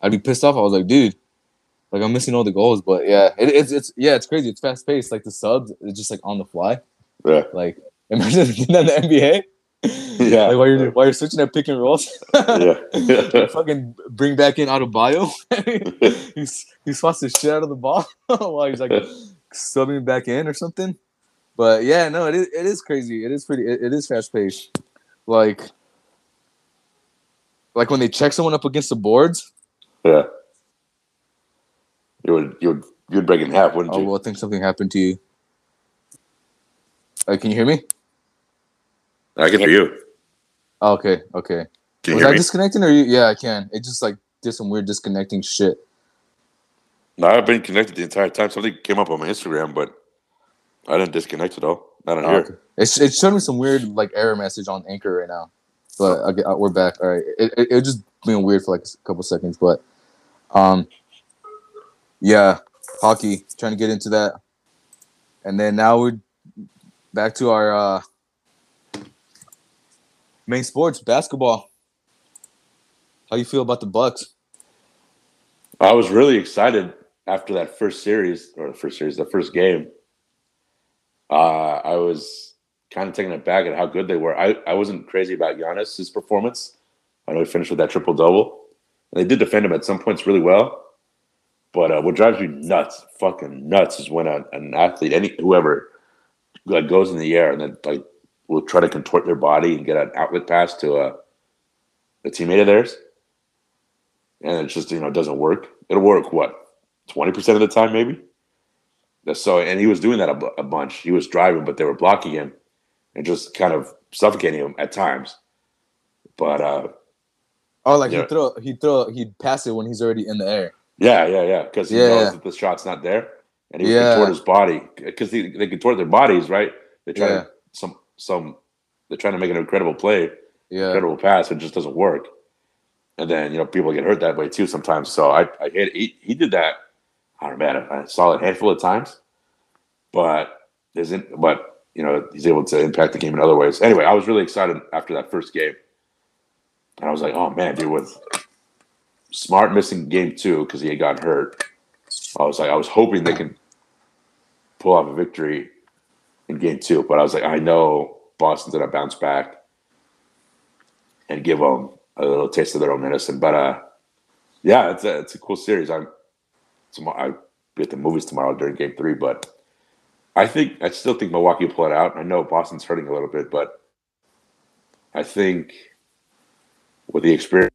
S1: I'd be pissed off. I was like, dude. Like I'm missing all the goals, but yeah, it, it's it's yeah, it's crazy. It's fast paced. Like the subs, it's just like on the fly.
S2: Yeah,
S1: Like imagine that in the NBA.
S2: Yeah.
S1: Like while you're while you're switching at pick and rolls.
S2: yeah.
S1: fucking bring back in Adebayo. he he swats the shit out of the ball while he's like subbing back in or something. But yeah, no, it is it is crazy. It is pretty. It, it is fast paced. Like like when they check someone up against the boards.
S2: yeah. You would you would you'd break in half, wouldn't
S1: Oh
S2: you?
S1: Oh well, I think something happened to you. Uh, can you hear me?
S2: I can hear you.
S1: Oh, okay, okay.
S2: Can you
S1: Was
S2: hear
S1: I
S2: me?
S1: disconnecting or you? Yeah, I can. It just like did some weird disconnecting shit.
S2: No, I've been connected the entire time. Something came up on my Instagram, but I didn't disconnect at all. Not on
S1: Oh,
S2: here.
S1: okay. It, it showed me some weird like error message on Anchor right now, but okay, uh, we're back. All right, it, it, it just being weird for like a couple seconds, but um, yeah, hockey. Trying to get into that, and then now we're back to our uh, main sports, basketball. How you feel about the Bucks?
S2: I was really excited after that first series or the first series, the first game. Uh, I was kind of taken aback at how good they were. I, I wasn't crazy about Giannis' performance. I know he finished with that triple double. And they did defend him at some points really well. But uh, what drives me nuts, fucking nuts, is when a, an athlete, any whoever, like goes in the air and then like will try to contort their body and get an outlet pass to a, a teammate of theirs. and it just you know doesn't work. It'll work what twenty percent of the time maybe. So, and he was doing that a, a bunch. He was driving, but they were blocking him and just kind of suffocating him at times. But uh,
S1: Oh, like he throw he throw he'd pass it when he's already in the air.
S2: yeah, yeah, yeah, because he
S1: Yeah.
S2: knows that the shot's not there, and he would
S1: Yeah.
S2: contort his body because they, they contort their bodies, right? They try
S1: Yeah.
S2: to some some they're trying to make an incredible play,
S1: Yeah.
S2: incredible pass, it just doesn't work. And then you know people get hurt that way too sometimes. So I I hit he, he did that. I don't know, man, a solid handful of times, but isn't but you know he's able to impact the game in other ways. Anyway, I was really excited after that first game, and I was like, oh man, dude, with Smart missing game two because he had gotten hurt, I was like, I was hoping they can pull off a victory in game two, but I was like, I know Boston's gonna bounce back and give them a little taste of their own medicine. But uh, yeah, it's a it's a cool series. I'm tomorrow. I be at the movies tomorrow during Game Three, but I think I still think Milwaukee will pull it out. I know Boston's hurting a little bit, but I think with the experience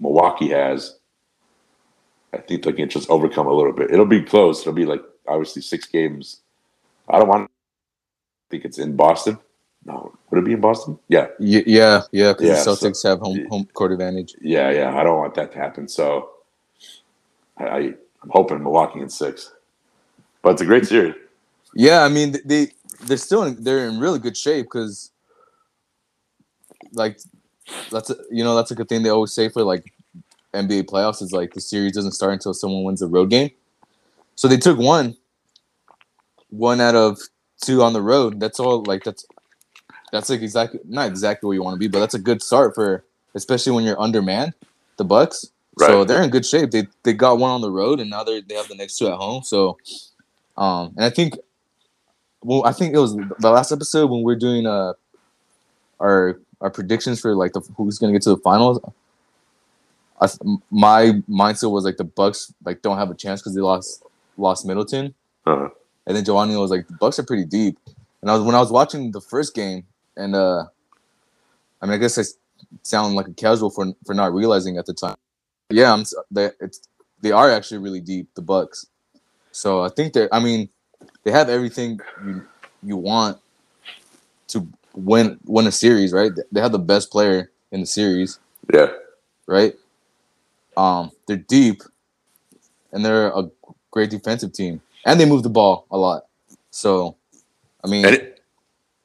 S2: Milwaukee has, I think they can just overcome a little bit. It'll be close. It'll be like obviously six games. I don't want. I think it's in Boston. No, would it be in Boston? Yeah.
S1: Y- yeah, yeah, because
S2: Yeah,
S1: the
S2: so-
S1: Celtics have home home court advantage.
S2: Yeah, yeah. I don't want that to happen. So I, I I'm hoping Milwaukee in six. But it's a great series.
S1: Yeah, I mean they they're still in, they're in really good shape because like that's a, you know that's a good thing they always say for like NBA playoffs is like the series doesn't start until someone wins a road game. So they took one, one out of two on the road. That's all. Like that's that's like exactly not exactly where you want to be, but that's a good start for especially when you're undermanned. The Bucks. So they're in good shape. They they got one on the road, and now they they have the next two at home. So, um, and I think, well, I think it was the last episode when we are doing uh our our predictions for like the who's gonna get to the finals. I, my mindset was like the Bucks like don't have a chance because they lost lost Middleton,
S2: Uh-huh.
S1: and then Giovanni was like the Bucks are pretty deep. And I was when I was watching the first game, and uh, I mean I guess I sound like a casual for for not realizing at the time. Yeah, I'm they it's they are actually really deep the Bucks. So I think they're I mean they have everything you you want to win win a series, right? They have the best player in the series,
S2: Yeah.
S1: right? Um, they're deep, and they're a great defensive team, and they move the ball a lot. So, I mean,
S2: Any,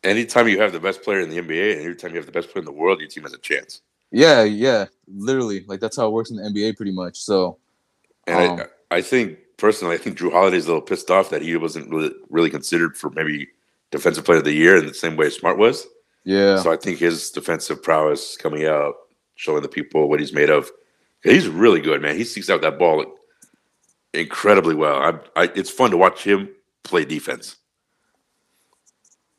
S2: anytime you have the best player in the NBA and anytime you have the best player in the world, your team has a chance.
S1: Yeah, yeah, literally, like that's how it works in the NBA, pretty much. So,
S2: And
S1: Um,
S2: I, I think personally, I think Jrue Holiday's a little pissed off that he wasn't really, really considered for maybe defensive player of the year in the same way Smart was.
S1: yeah,
S2: So I think his defensive prowess coming out, showing the people what he's made of. He's really good, man. He seeks out that ball incredibly well. I, I, it's fun to watch him play defense.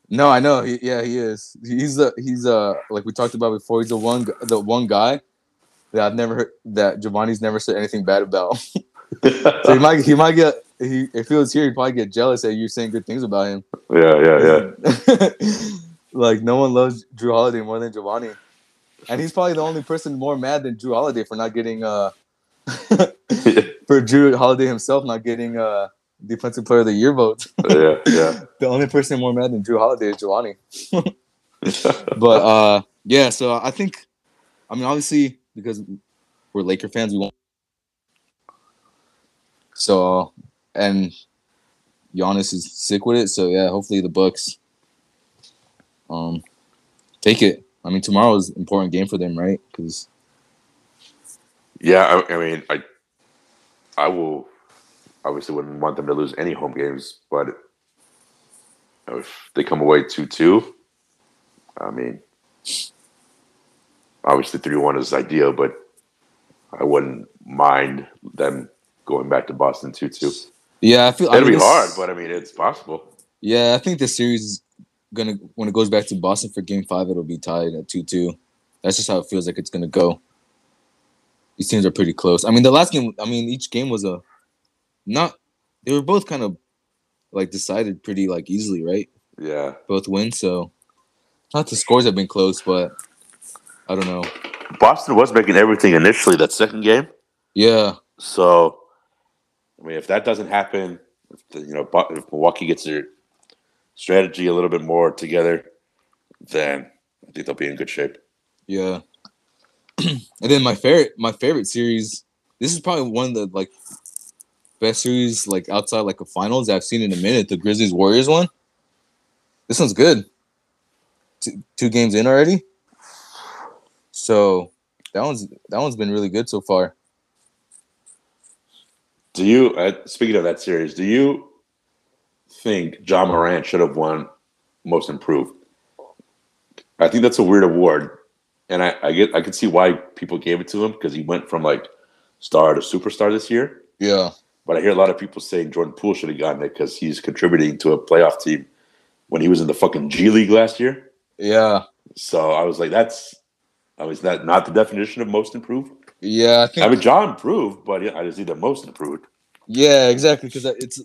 S1: No, I know, he, yeah, he is. He's a he's a like we talked about before. He's the one the one guy that I've never heard that Giovanni's never said anything bad about. so he might he might get he if he was here, he'd probably get jealous that you're saying good things about him.
S2: yeah, yeah, yeah.
S1: like no one loves Jrue Holiday more than Giovanni, and he's probably the only person more mad than Jrue Holiday for not getting uh for Jrue Holiday himself not getting uh defensive player of the year vote.
S2: yeah, yeah.
S1: the only person more mad than Jrue Holiday is Giovanni. But uh yeah, so I think I mean obviously because we're Laker fans, we want so and Giannis is sick with it, so yeah, hopefully the Bucks um take it. I mean tomorrow is an important game for them, right? Because
S2: Yeah, I, I mean, I, I will obviously wouldn't want them to lose any home games, but if they come away two two, I mean, obviously three one is ideal, but I wouldn't mind them going back to Boston two two.
S1: yeah, I feel I
S2: It'll
S1: mean,
S2: be hard, but I mean, it's possible.
S1: Yeah, I think the series is gonna when it goes back to Boston for Game Five, it'll be tied at two two. That's just how it feels like it's gonna go. These teams are pretty close. I mean, the last game. I mean, each game was a not. They were both kind of like decided pretty like easily, right?
S2: Yeah,
S1: Both wins. So not the scores have been close, but I don't know.
S2: Boston was making everything initially that second game,
S1: Yeah.
S2: So, I mean, if that doesn't happen, if the, you know, if Milwaukee gets their strategy a little bit more together, then I think they'll be in good shape.
S1: Yeah. and then my favorite my favorite series, this is probably one of the like best series like outside like a finals I've seen in a minute, the Grizzlies Warriors one. This one's good. Two, two games in already. So that one's that one's been really good so far.
S2: Do you, uh, speaking of that series, do you think Ja Morant should have won Most Improved? I think that's a weird award, and I, I get I can see why people gave it to him because he went from like star to superstar this year.
S1: Yeah.
S2: But I hear a lot of people saying Jordan Poole should have gotten it because he's contributing to a playoff team when he was in the fucking G League last year.
S1: Yeah.
S2: So I was like, that's, I was that not the definition of most improved.
S1: Yeah, I think
S2: I mean, Ja improved, but I just need the most improved.
S1: Yeah, exactly. Because it's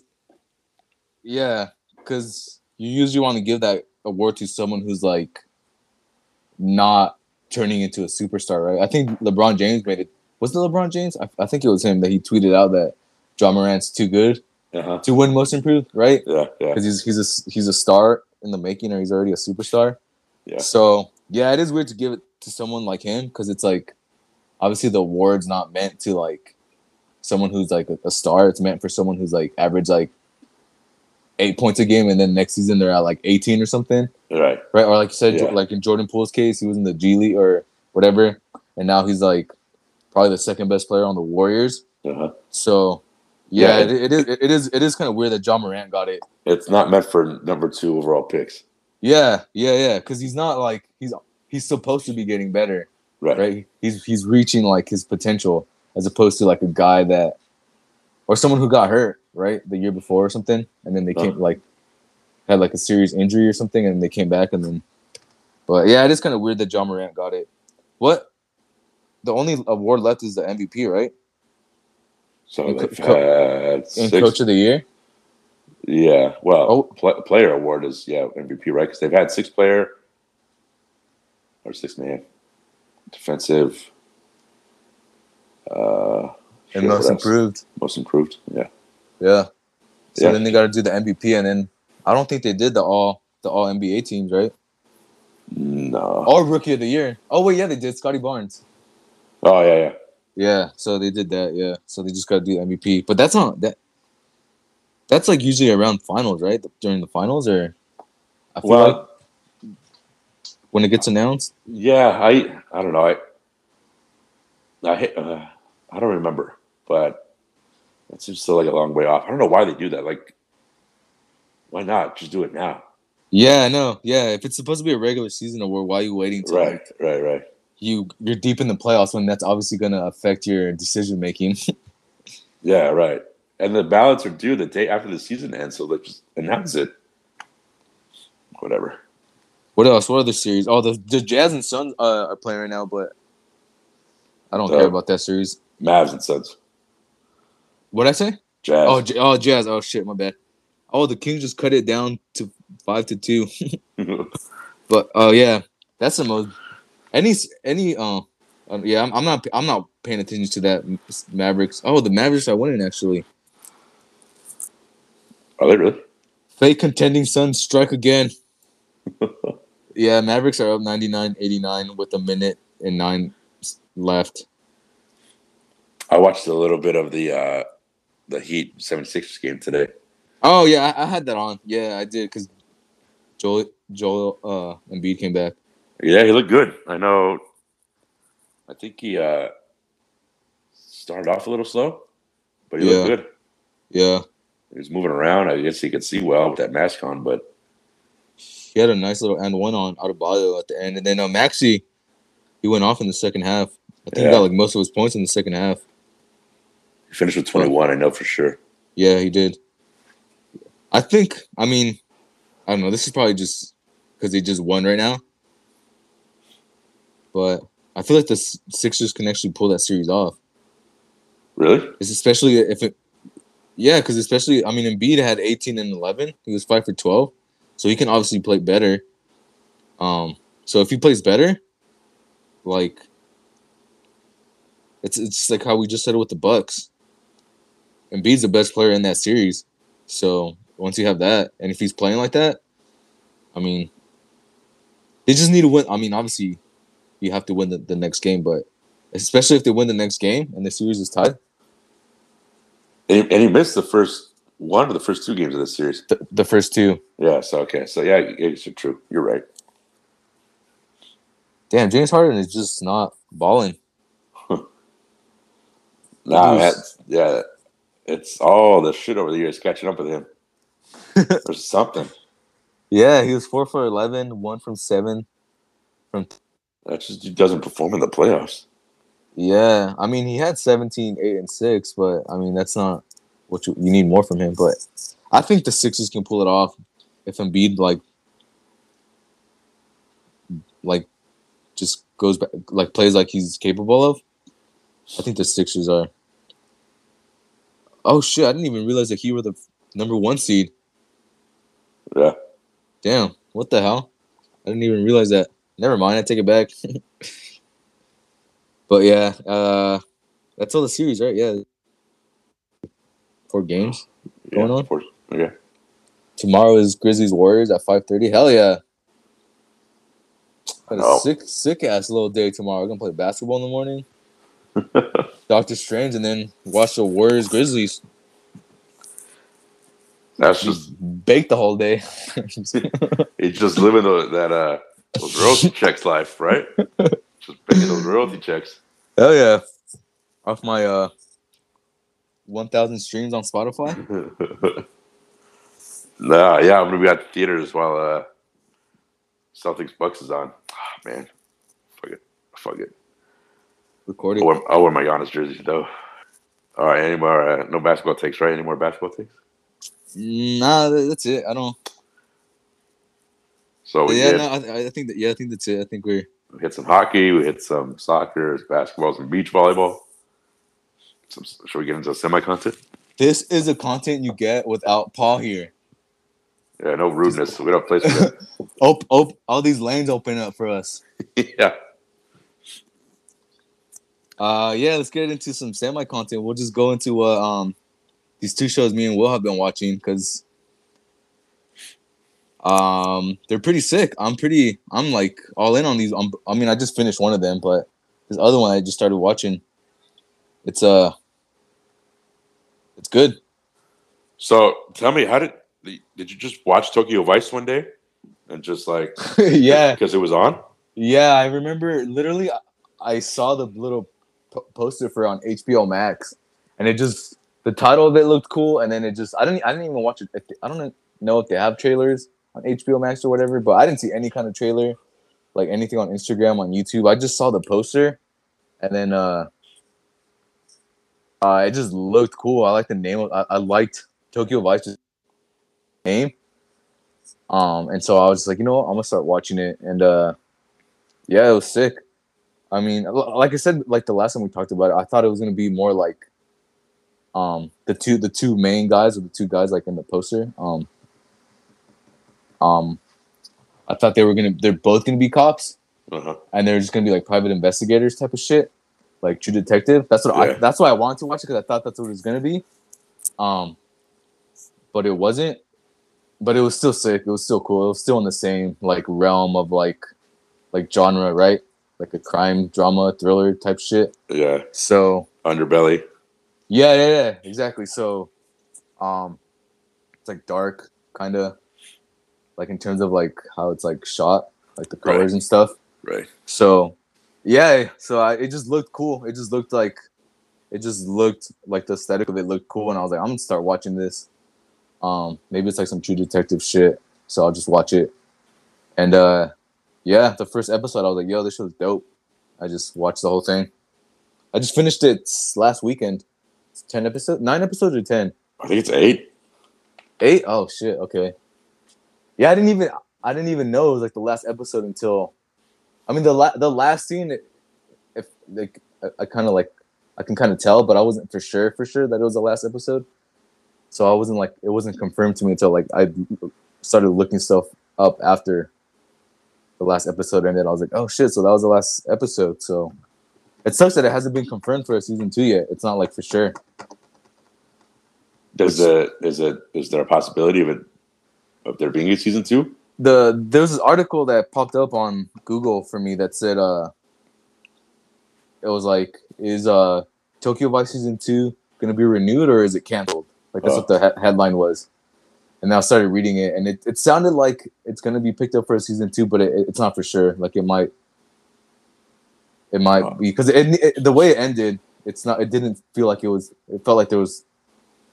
S1: yeah, because you usually want to give that award to someone who's like not turning into a superstar, right? I think LeBron James made it. Was it LeBron James? I, I think it was him that he tweeted out that Ja Morant's too good
S2: Uh-huh.
S1: to win Most Improved, right?
S2: Yeah, yeah,
S1: Because he's he's a he's a star in the making, or he's already a superstar.
S2: Yeah.
S1: So yeah, it is weird to give it to someone like him because it's like obviously the award's not meant to like someone who's like a, a star. It's meant for someone who's like average like eight points a game, and then next season they're at like eighteen or something,
S2: right.
S1: right? Or like you said,
S2: Yeah.
S1: like in Jordan Poole's case, he was in the G League or whatever, and now he's like probably the second best player on the Warriors.
S2: Uh-huh.
S1: So yeah,
S2: Yeah.
S1: it, it is it is it is kind of weird that Ja Morant got it.
S2: It's not meant for number two overall picks.
S1: Yeah, yeah, yeah. Because he's not like he's he's supposed to be getting better,
S2: Right.
S1: right? He's he's reaching like his potential as opposed to like a guy that or someone who got hurt right the year before or something, and then they came
S2: Uh-huh.
S1: like had like a serious injury or something, and they came back and then. But yeah, it is kind of weird that Ja Morant got it. What? The only award left is the MVP, right?
S2: So
S1: And
S2: they've
S1: co-
S2: had six.
S1: Coach of the Year.
S2: yeah. Well,
S1: Oh.
S2: pla player award is yeah MVP, right? Because they've had six player or six man defensive. Uh,
S1: And most improved.
S2: Most improved. Yeah.
S1: Yeah. So
S2: Yeah.
S1: then they got to do the MVP, and then I don't think they did the all the all NBA teams, right?
S2: No.
S1: Or rookie of the year. Oh wait, yeah, they did. Scottie Barnes.
S2: Oh yeah, yeah.
S1: Yeah, so they did that. Yeah, so they just got to do MVP. But that's not that. That's like usually around finals, right? During the finals, or I feel
S2: Well,
S1: like when it gets announced.
S2: yeah. I I don't know. I I uh, I don't remember, but it's just still like a long way off. I don't know why they do that. Like, why not just do it now?
S1: Yeah, I know. Yeah, if it's supposed to be a regular season award, why are you waiting till
S2: Right,
S1: like,
S2: right, right.
S1: You you're deep in the playoffs when that's obviously gonna affect your decision making?
S2: Yeah, right. And the ballots are due the day after the season ends, so let's just announce it. Whatever.
S1: what else? What other series? Oh, the the Jazz and Suns uh, are playing right now, but I don't
S2: Uh,
S1: care about that series.
S2: Mavs and Suns.
S1: What I say?
S2: Jazz.
S1: Oh, J- oh, Jazz. Oh shit, my bad. Oh, the Kings just cut it down to five to two. But oh yeah, that's the most. Any any uh, um, yeah, I'm, I'm not I'm not paying attention to that Mavericks. Oh, the Mavericks are winning actually.
S2: Are they really?
S1: Fake contending Suns strike again. yeah, Mavericks are up 99-89 with a minute and nine left.
S2: I watched a little bit of the uh the Heat 76ers game today.
S1: Oh yeah, I, I had that on. Yeah, I did because Joel Joel uh Embiid came back.
S2: Yeah, he looked good. I know. I think he uh started off a little slow, but he
S1: Yeah.
S2: looked good.
S1: Yeah,
S2: He was moving around. I guess he could see well with that mask on, but
S1: he had a nice little and one on Adebayo at the end, and then uh, Maxey, he went off in the second half. I think
S2: Yeah.
S1: he got like most of his points in the second half.
S2: he finished with 21. I know for sure.
S1: Yeah, he did. I think. I mean, I don't know. This is probably just because he just won right now. But I feel like the Sixers can actually pull that series off.
S2: Really?
S1: It's especially if it. Yeah, because especially I mean, Embiid had 18 and 11. He was five for 12, so he can obviously play better. Um, so if he plays better, like, It's it's like how we just said it with the Bucks. Embiid's the best player in that series. So once you have that, and if he's playing like that, I mean, they just need to win. I mean, obviously, you have to win the, the next game, but especially if they win the next game and the series is tied.
S2: And he, and he missed the first one of the first two games of this series.
S1: The, the first two.
S2: Yeah. So okay. So yeah, it's true. You're right.
S1: Damn, James Harden is just not balling.
S2: Nah, man, yeah, it's all the shit over the years catching up with him. There's something
S1: Yeah, he was four for 11, one from seven. From
S2: that just he doesn't perform in the playoffs.
S1: yeah, I mean he had 17, 8, and six, but I mean that's not what you, you need more from him. But I think the Sixers can pull it off if Embiid like like just goes back like plays like he's capable of. I think the Sixers are. Oh shit! I didn't even realize that he were the number one seed.
S2: Yeah,
S1: Damn, what the hell? I didn't even realize that. Never mind, I take it back. but yeah, uh that's all the series, right? Yeah. Four games. Going
S2: yeah,
S1: on?
S2: of course. Okay.
S1: Tomorrow is Grizzlies Warriors at 5:30. Hell yeah. Got a
S2: Oh.
S1: sick sick ass little day tomorrow. We're gonna play basketball in the morning. Doctor Strange and then watch the Warriors Grizzlies.
S2: That's just
S1: Bake the whole day.
S2: he's just living the, that uh those royalty checks life, right? Just paying those royalty checks.
S1: Hell yeah. Off my uh 1000 streams on Spotify.
S2: nah, yeah, I'm gonna be at the theaters while uh Celtics Bucks is on. Ah, man, fuck it, fuck it.
S1: Recording.
S2: I'll wear, I'll wear my Giannis jersey though. All right, any more? Uh, no basketball takes, right? Any more basketball takes?
S1: Nah, that's it. I don't.
S2: So we
S1: yeah,
S2: did.
S1: no, I, I think that. Yeah, I think that's it. I think we're.
S2: Hit some hockey. We hit some soccer, basketball, some beach volleyball. Some, should we get into semi content?
S1: This is the content you get without Paul here.
S2: Yeah, no rudeness. We don't have a place for
S1: Op, op, all these lanes open up for us.
S2: yeah.
S1: Uh, yeah, let's get into some semi content. We'll just go into uh, um these two shows me and Will have been watching because um they're pretty sick. I'm pretty. I'm like all in on these. Um, I mean, I just finished one of them, but this other one I just started watching. It's uh, it's good.
S2: So tell me, how did did you just watch Tokyo Vice one day and just like
S1: yeah,
S2: because it was on?
S1: Yeah, I remember literally I- I saw the little poster for on HBO Max and it just the title of it looked cool and then it just I didn't I didn't even watch it I don't know if they have trailers on HBO Max or whatever but I didn't see any kind of trailer like anything on Instagram on YouTube I just saw the poster and then uh uh it just looked cool I like the name of, I, I liked Tokyo Vice's name um and so I was like you know what I'm gonna start watching it and uh yeah, it was sick. I mean, like I said, like the last time we talked about it, I thought it was gonna be more like, um, the two the two main guys or the two guys like in the poster. Um, um, I thought they were gonna they're both gonna be cops
S2: Uh-huh.
S1: and they're just gonna be like private investigators type of shit, like True Detective. That's what I that's why I wanted to watch it because I thought that's what it was gonna be. Um, but it wasn't. But it was still sick. It was still cool. It was still in the same like realm of like like genre, right? Like a crime drama thriller type shit.
S2: Yeah,
S1: So
S2: underbelly.
S1: yeah, yeah, yeah, exactly. So, um, it's like dark, kind of, like in terms of like how it's like shot, like the
S2: Right.
S1: colors and stuff.
S2: Right.
S1: So, yeah, so I, it just looked cool. It just looked like, it just looked like the aesthetic of it looked cool, and I was like, I'm gonna start watching this. Um, maybe it's like some True Detective shit, so I'll just watch it. And uh, yeah, the first episode, I was like, yo, this show's dope. I just watched the whole thing. I just finished it last weekend. It's ten episodes, nine episodes or ten.
S2: I think it's eight.
S1: Eight? Oh shit. Okay. Yeah, I didn't even I didn't even know it was like the last episode until, I mean the la- the last scene. If like I, I kind of like I can kind of tell, but I wasn't for sure for sure that it was the last episode. So I wasn't like it wasn't confirmed to me until like I started looking stuff up after the last episode ended. I was like, oh shit! So that was the last episode. So It sucks that it hasn't been confirmed for a season two yet. It's not like for sure.
S2: Does the is it is there a possibility of it of there being a season two?
S1: The there was this article that popped up on Google for me that said uh it was like is uh Tokyo Vice season two gonna be renewed or is it canceled? Like that's
S2: Oh.
S1: what the he- headline was. And I started reading it, and it, it sounded like it's gonna be picked up for a season two, but it, it's not for sure. Like it might, it might
S2: Oh.
S1: be because it, it, the way it ended, it's not. It didn't feel like it was. It felt like there was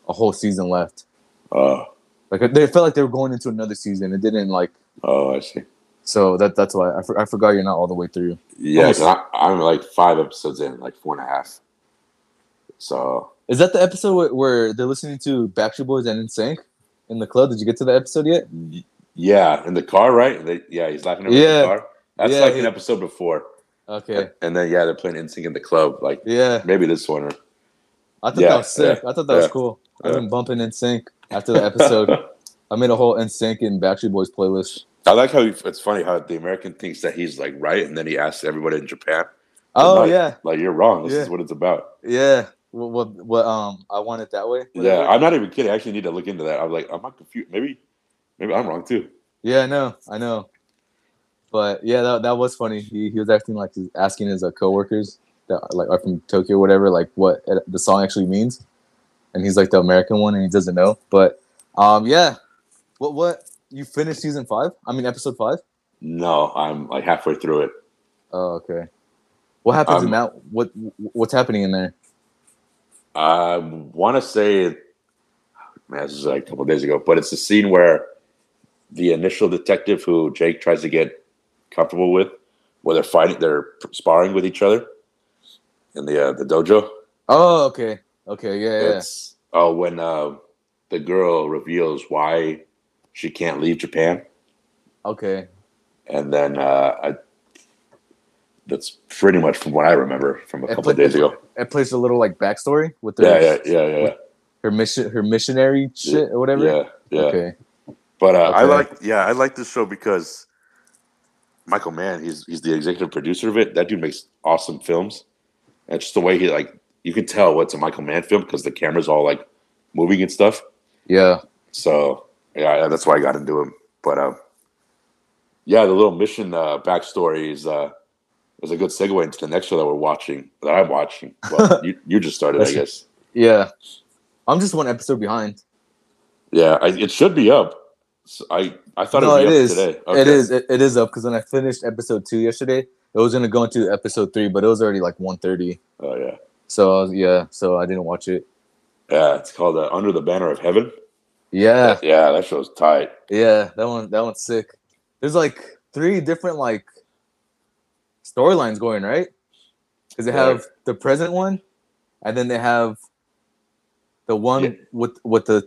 S1: a whole season left.
S2: Uh,
S1: Like it felt like they were going into another season. It didn't like.
S2: oh, I see.
S1: So that that's why I, for, I forgot you're not all the way through.
S2: Yeah, I, I'm like five episodes in, like four and a half. So
S1: Is that the episode where, where they're listening to Backstreet Boys and NSYNC in the club? Did you get to the episode yet?
S2: yeah, in the car, right? They, yeah, he's laughing over
S1: Yeah.
S2: the car. That's
S1: Yeah,
S2: like
S1: he-
S2: an episode before.
S1: Okay.
S2: And then yeah, they're playing NSYNC in the club. Like
S1: Yeah,
S2: maybe this one. Or,
S1: I thought
S2: Yeah,
S1: that was sick. I thought that was
S2: yeah,
S1: cool. I've
S2: yeah.
S1: been bumping NSYNC after the episode. I made a whole NSYNC and Backstreet Boys playlist.
S2: I like how he, it's funny how the American thinks that he's like right, and then he asks everybody in Japan,
S1: Oh
S2: Right.
S1: yeah,
S2: like you're wrong. This
S1: Yeah.
S2: is what it's about.
S1: yeah. What, what what um I want it that way.
S2: Yeah, I'm not even kidding. I actually need to look into that. I'm like, I'm not confused. Maybe, maybe I'm wrong too.
S1: Yeah, I know, I know. But yeah, that, that was funny. He, he was acting like he's asking his uh, coworkers that like are from Tokyo, or whatever, like what the song actually means, and he's like the American one, and he doesn't know. But um, yeah, what what you finished season five? I mean, episode five.
S2: No, I'm like halfway through it.
S1: Oh, okay. What happens in
S2: Um,
S1: that? What what's happening in there?
S2: I want to say, man, this is like a couple days ago, but it's the scene where the initial detective who Jake tries to get comfortable with, where they're fighting, they're sparring with each other in the uh, the dojo.
S1: Oh, okay, okay, yeah, yeah.
S2: Oh when uh, the girl reveals why she can't leave Japan,
S1: okay.
S2: and then uh, I, that's pretty much from what I remember from a
S1: It
S2: couple of days ago.
S1: It plays a little like backstory with
S2: Yeah,
S1: their
S2: yeah, yeah, yeah,
S1: her mission, her missionary shit or whatever.
S2: yeah, yeah.
S1: Okay.
S2: But uh, I like, yeah, I like this show because Michael Mann, he's he's the executive producer of it. That dude makes awesome films, and just the way he like, you can tell what's a Michael Mann film because the camera's all like moving and stuff.
S1: Yeah.
S2: So yeah, that's why I got into him. But um, yeah, the little mission uh, backstory is uh, is a good segue into the next show that we're watching. That I'm watching. Well, you you just started, I guess.
S1: Yeah. I'm just one episode behind.
S2: Yeah, I, it should be up. So I I thought
S1: No,
S2: it
S1: it
S2: would be
S1: is.
S2: up today.
S1: It
S2: Okay.
S1: is. It, it is up because when I finished episode two yesterday, it was gonna go into episode three, but it was already like 1.30.
S2: Oh yeah.
S1: So was, yeah, so I didn't watch it.
S2: Yeah, it's called uh, Under the Banner of Heaven.
S1: Yeah,
S2: Yeah, that show's tight.
S1: yeah, that one, that one's sick. There's like three different like storylines going right because they have the present one, and then they have the one
S2: Yeah.
S1: with with the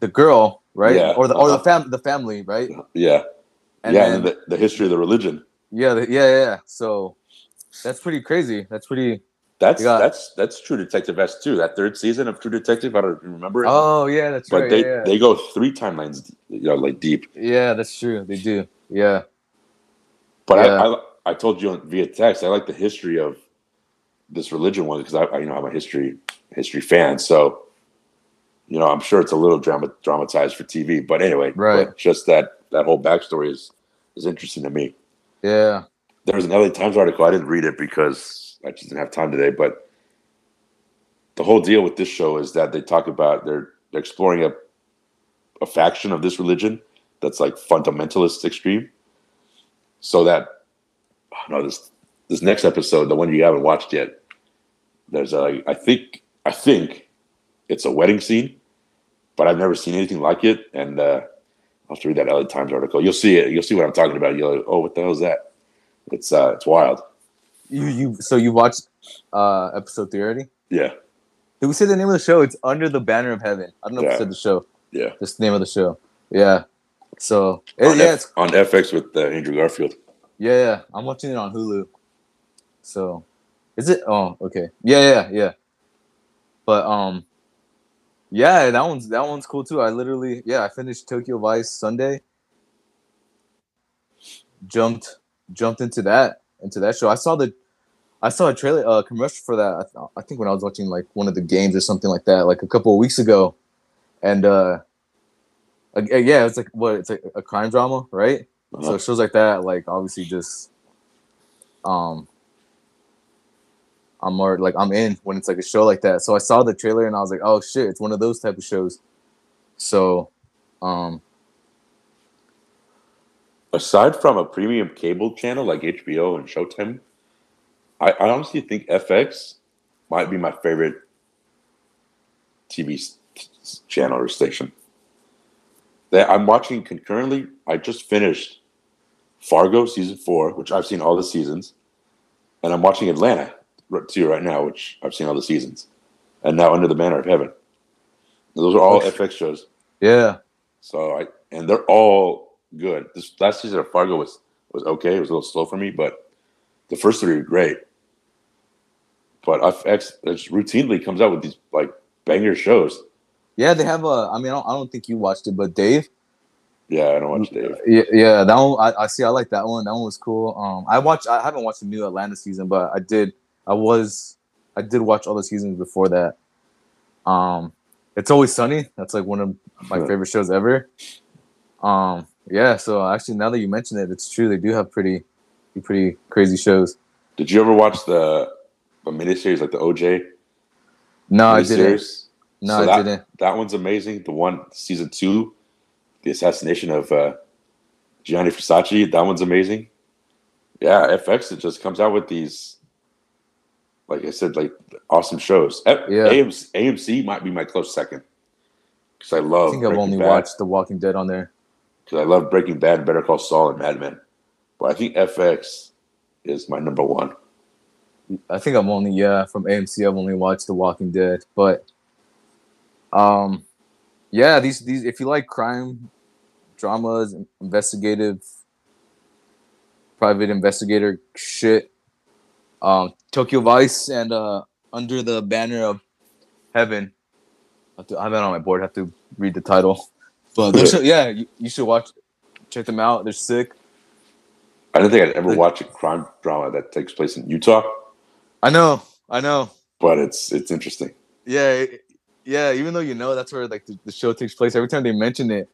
S1: the girl right
S2: Yeah,
S1: or the or the
S2: uh-huh.
S1: fam the family right
S2: Yeah,
S1: and
S2: yeah,
S1: then,
S2: and the, the history of the religion.
S1: yeah the, yeah yeah so that's pretty crazy that's pretty
S2: That's
S1: got-
S2: that's that's True Detective S two. That third season of True Detective. I don't remember it,
S1: oh yeah that's
S2: but
S1: right
S2: they
S1: yeah, yeah.
S2: they go three timelines, you know, like deep.
S1: yeah that's true they do yeah
S2: But
S1: Yeah.
S2: I, I I told you via text. I like the history of this religion one because I, I you know I'm a history history fan. So you know I'm sure it's a little drama, dramatized for TV. But anyway,
S1: Right.
S2: but just that that whole backstory is is interesting to me.
S1: yeah
S2: there was an LA Times article. I didn't read it because I just didn't have time today. But the whole deal with this show is that they talk about they're they're exploring a a faction of this religion that's like fundamentalist extreme. So that oh no, this this next episode, the one you haven't watched yet, there's a I think I think it's a wedding scene, but I've never seen anything like it. And uh, I'll have to read that LA Times article. You'll see it. You'll see what I'm talking about. You'll oh, what the hell is that? It's uh, it's wild.
S1: You you so you watched uh episode three already
S2: Yeah,
S1: did we say the name of the show it's under the banner of heaven i don't know if
S2: Yeah.
S1: we said the show
S2: yeah.
S1: just the name of the show yeah so it,
S2: on,
S1: yeah
S2: F-
S1: it's
S2: on FX with uh, Andrew Garfield.
S1: Yeah, yeah. I'm watching it on Hulu. So, is it? Oh, okay. Yeah, yeah, yeah. But um, yeah, that one's that one's cool too. I literally, yeah, I finished Tokyo Vice Sunday. Jumped, jumped into that into that show. I saw the, I saw a trailer, a uh, commercial for that. I, th- I, think when I was watching like one of the games or something like that, like a couple of weeks ago, and uh, yeah, it's like what it's like a crime drama, right? Uh-huh. So shows like that, like obviously just, um, I'm more like I'm in when it's like a show like that. So I saw the trailer and I was like, oh shit, it's one of those type of shows. So, um,
S2: aside from a premium cable channel like HBO and Showtime, I, I honestly think FX might be my favorite TV channel or station. That I'm watching concurrently. I just finished Fargo season four, which I've seen all the seasons, and I'm watching Atlanta too right now, which I've seen all the seasons, and now Under the Banner of Heaven. Those are all FX shows.
S1: Yeah.
S2: So I and they're all good. This last season of Fargo was was okay. It was a little slow for me, but the first three were great. But FX routinely comes out with these like banger shows.
S1: Yeah, they have a. I mean, I don't, I don't think you watched it, but Dave.
S2: Yeah, I don't watch Dave.
S1: Yeah, yeah, that one I, I see. I like that one. That one was cool. Um, I watched. I haven't watched the new Atlanta season, but I did. I was. I did watch all the seasons before that. Um, it's always sunny. That's like one of my favorite shows ever. Um, yeah. So actually, now that you mention it, it's true. They do have pretty, pretty crazy shows.
S2: Did you ever watch the, the miniseries like the OJ?
S1: No, I didn't. No,
S2: so
S1: I
S2: that,
S1: didn't.
S2: That one's amazing. The one season two, the assassination of uh, Gianni Versace. That one's amazing. Yeah, FX it just comes out with these, like I said, like awesome shows. yeah. AMC, AMC might be my close second because I love.
S1: I think I've only Bad. watched The Walking Dead on there.
S2: Because I love Breaking Bad, Better Call Saul, and Mad Men. But I think FX is my number one.
S1: I think I'm only yeah from AMC. I've only watched The Walking Dead, but um, yeah, these these if you like crime dramas, investigative, private investigator shit, um, Tokyo Vice and uh, Under the Banner of Heaven. I have, to, I have it on my board. I have to read the title, but should, yeah, you, you should watch, check them out. They're sick.
S2: I don't think I'd ever watch a crime drama that takes place in Utah.
S1: I know, I know,
S2: but it's it's interesting.
S1: Yeah, yeah, even though you know that's where like the, the show takes place, every time they mention it,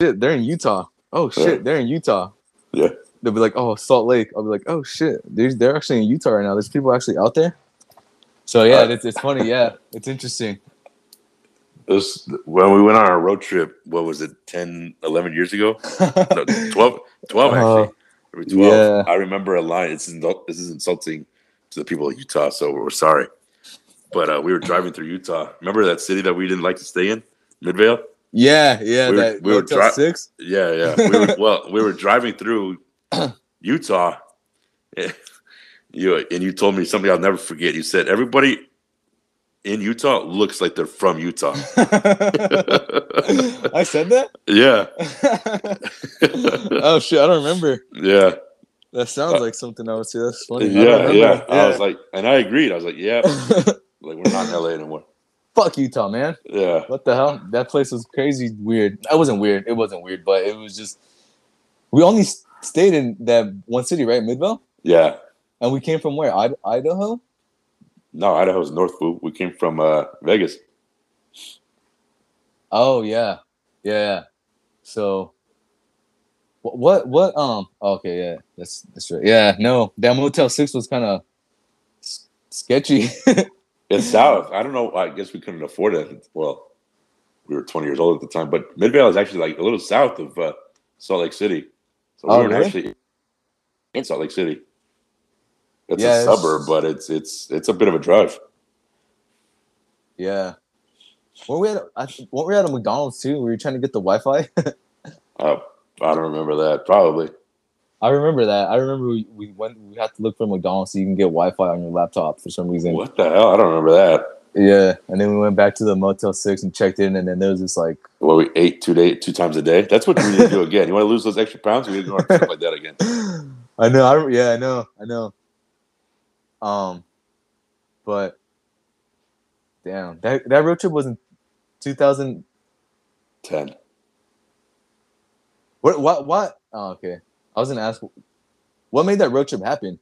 S1: shit, they're in Utah. Oh shit, yeah. they're in Utah.
S2: Yeah.
S1: They'll be like, oh, Salt Lake. I'll be like, oh shit, they're they're actually in Utah right now. There's people actually out there. So yeah, uh, it's it's funny. Yeah, it's interesting.
S2: It was when we went on our road trip. What was it, 10, 11 years ago? no, 12, 12 uh-huh. actually. 12. Yeah. I remember a line. It's this is insulting to the people of Utah, so we're sorry. But uh, we were driving through Utah. Remember that city that we didn't like to stay in, Midvale?
S1: Yeah, yeah. We were, that we were dri- six.
S2: Yeah, yeah. We were, well, we were driving through Utah. you and you told me something I'll never forget. You said everybody in Utah looks like they're from Utah.
S1: I said that.
S2: Yeah.
S1: oh shit! I don't remember.
S2: Yeah.
S1: That sounds uh, like something I would say. That's funny.
S2: Yeah, yeah, yeah. I was like, and I agreed. I was like, yeah. Like we're not in LA anymore.
S1: Fuck Utah, man.
S2: Yeah.
S1: What the hell? That place was crazy weird. That wasn't weird. It wasn't weird, but it was just. We only stayed in that one city, right, Midvale.
S2: Yeah.
S1: And we came from where? I- Idaho.
S2: No, Idaho's North Food. We came from uh, Vegas.
S1: Oh yeah, yeah. So, what, what, what? Um. Okay, yeah, that's that's right. Yeah, no, that Motel Six was kind of sketchy.
S2: it's south. I don't know. I guess we couldn't afford it. Well, we were 20 years old at the time, but Midvale is actually like a little south of uh, Salt Lake City. So we oh, weren't really? actually in Salt Lake City. It's yeah, a suburb, but it's it's it's a bit of a drive.
S1: Yeah. Weren't we at weren't we at a McDonald's too? Were you trying to get the Wi-Fi?
S2: uh, I don't remember that. Probably.
S1: I remember that. I remember we, we went. We had to look for McDonald's so you can get Wi-Fi on your laptop for some reason.
S2: What the hell? I don't remember that.
S1: Yeah, and then we went back to the Motel Six and checked in, and then there was this like.
S2: Well, we ate two day, two times a day. That's what we need to do again. You want to lose those extra pounds? We need to do stuff like that again.
S1: I know. I yeah. I know. I know. Um, but damn, that that road trip was in 2010. What? What? What? Oh, okay. I was gonna ask, what made that road trip happen?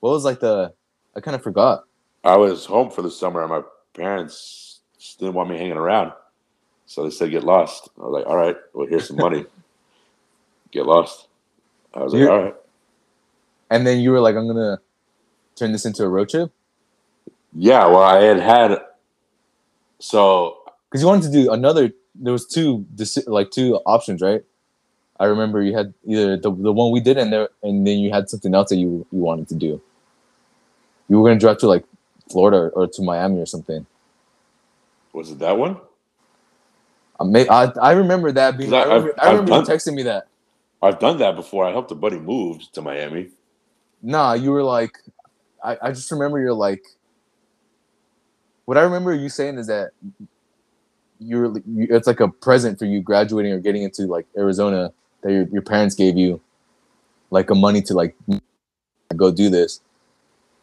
S1: What was like the I kind of forgot.
S2: I was home for the summer, and my parents just didn't want me hanging around, so they said get lost. I was like, all right, well here's some money. get lost. I was like,
S1: You're-
S2: all right.
S1: And then you were like, I'm gonna turn this into a road trip
S2: Yeah, well, I had had so
S1: because you wanted to do another. There was two like two options, right? I remember you had either the, the one we did and there, and then you had something else that you you wanted to do. You were gonna drive to like Florida or, or to Miami or something.
S2: was it that one?
S1: I, may, I, I remember that being. I
S2: I-
S1: remember,
S2: I've-
S1: I remember
S2: I've
S1: you texting me that.
S2: I've done that before. I helped a buddy move to Miami.
S1: Nah, you were like, I, I just remember you're like. What I remember you saying is that you're you, it's like a present for you graduating or getting into like Arizona that your, your parents gave you, like a money to like go do this.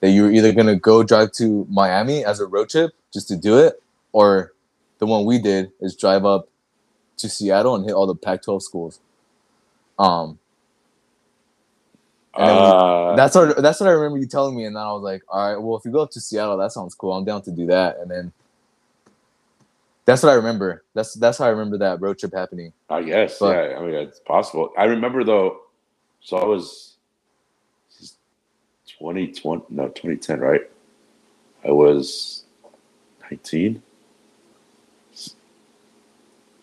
S1: That you were either gonna go drive to Miami as a road trip just to do it, or the one we did is drive up to Seattle and hit all the Pac-12 schools. Um,
S2: Uh,
S1: that's what that's what I remember you telling me, and then I was like, all right, well, if you go up to Seattle, that sounds cool. I'm down to do that, and then that's what I remember. That's that's how I remember that road trip happening.
S2: I guess.
S1: But-
S2: yeah, I mean, it's possible. I remember though. So I was this is 2020, no, 2010, right? I was 19.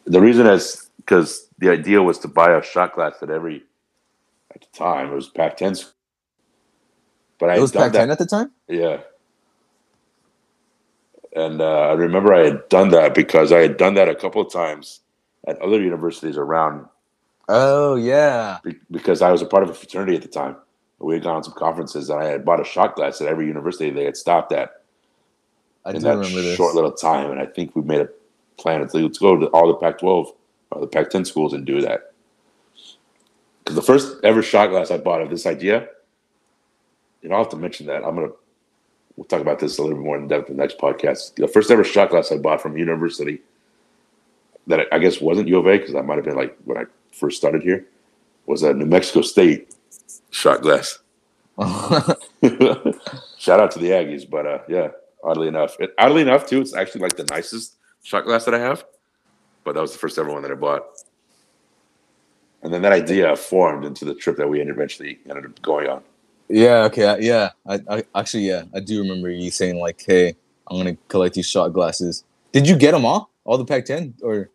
S2: The reason is because the idea was to buy a shot glass at every, at the time, it was Pac 10. But I
S1: It was
S2: done
S1: Pac-10
S2: that.
S1: at the time.
S2: Yeah. And uh, I remember I had done that because I had done that a couple of times at other universities around
S1: Oh yeah,
S2: be- because I was a part of a fraternity at the time. We had gone on some conferences and I had bought a shot glass at every university they had stopped at
S1: I
S2: in that
S1: remember this.
S2: short little time. And I think we made a plan to go to all the Pac 12 or the Pac 10 schools and do that. Because the first ever shot glass I bought of this idea, you I'll have to mention that. I'm to, we'll talk about this a little bit more in depth in the next podcast. The first ever shot glass I bought from university that I- I guess wasn't U of A because that might have been like when I first started here was a New Mexico State shot glass. Shout out to the Aggies, but uh, yeah, oddly enough, it, oddly enough too, it's actually like the nicest shot glass that I have. But that was the first ever one that I bought, and then that idea formed into the trip that we ended- eventually ended up going on.
S1: yeah, okay, yeah. I, I actually yeah, I do remember you saying like, "Hey, I'm gonna collect these shot glasses." Did you get them all? All the Pac-10 or?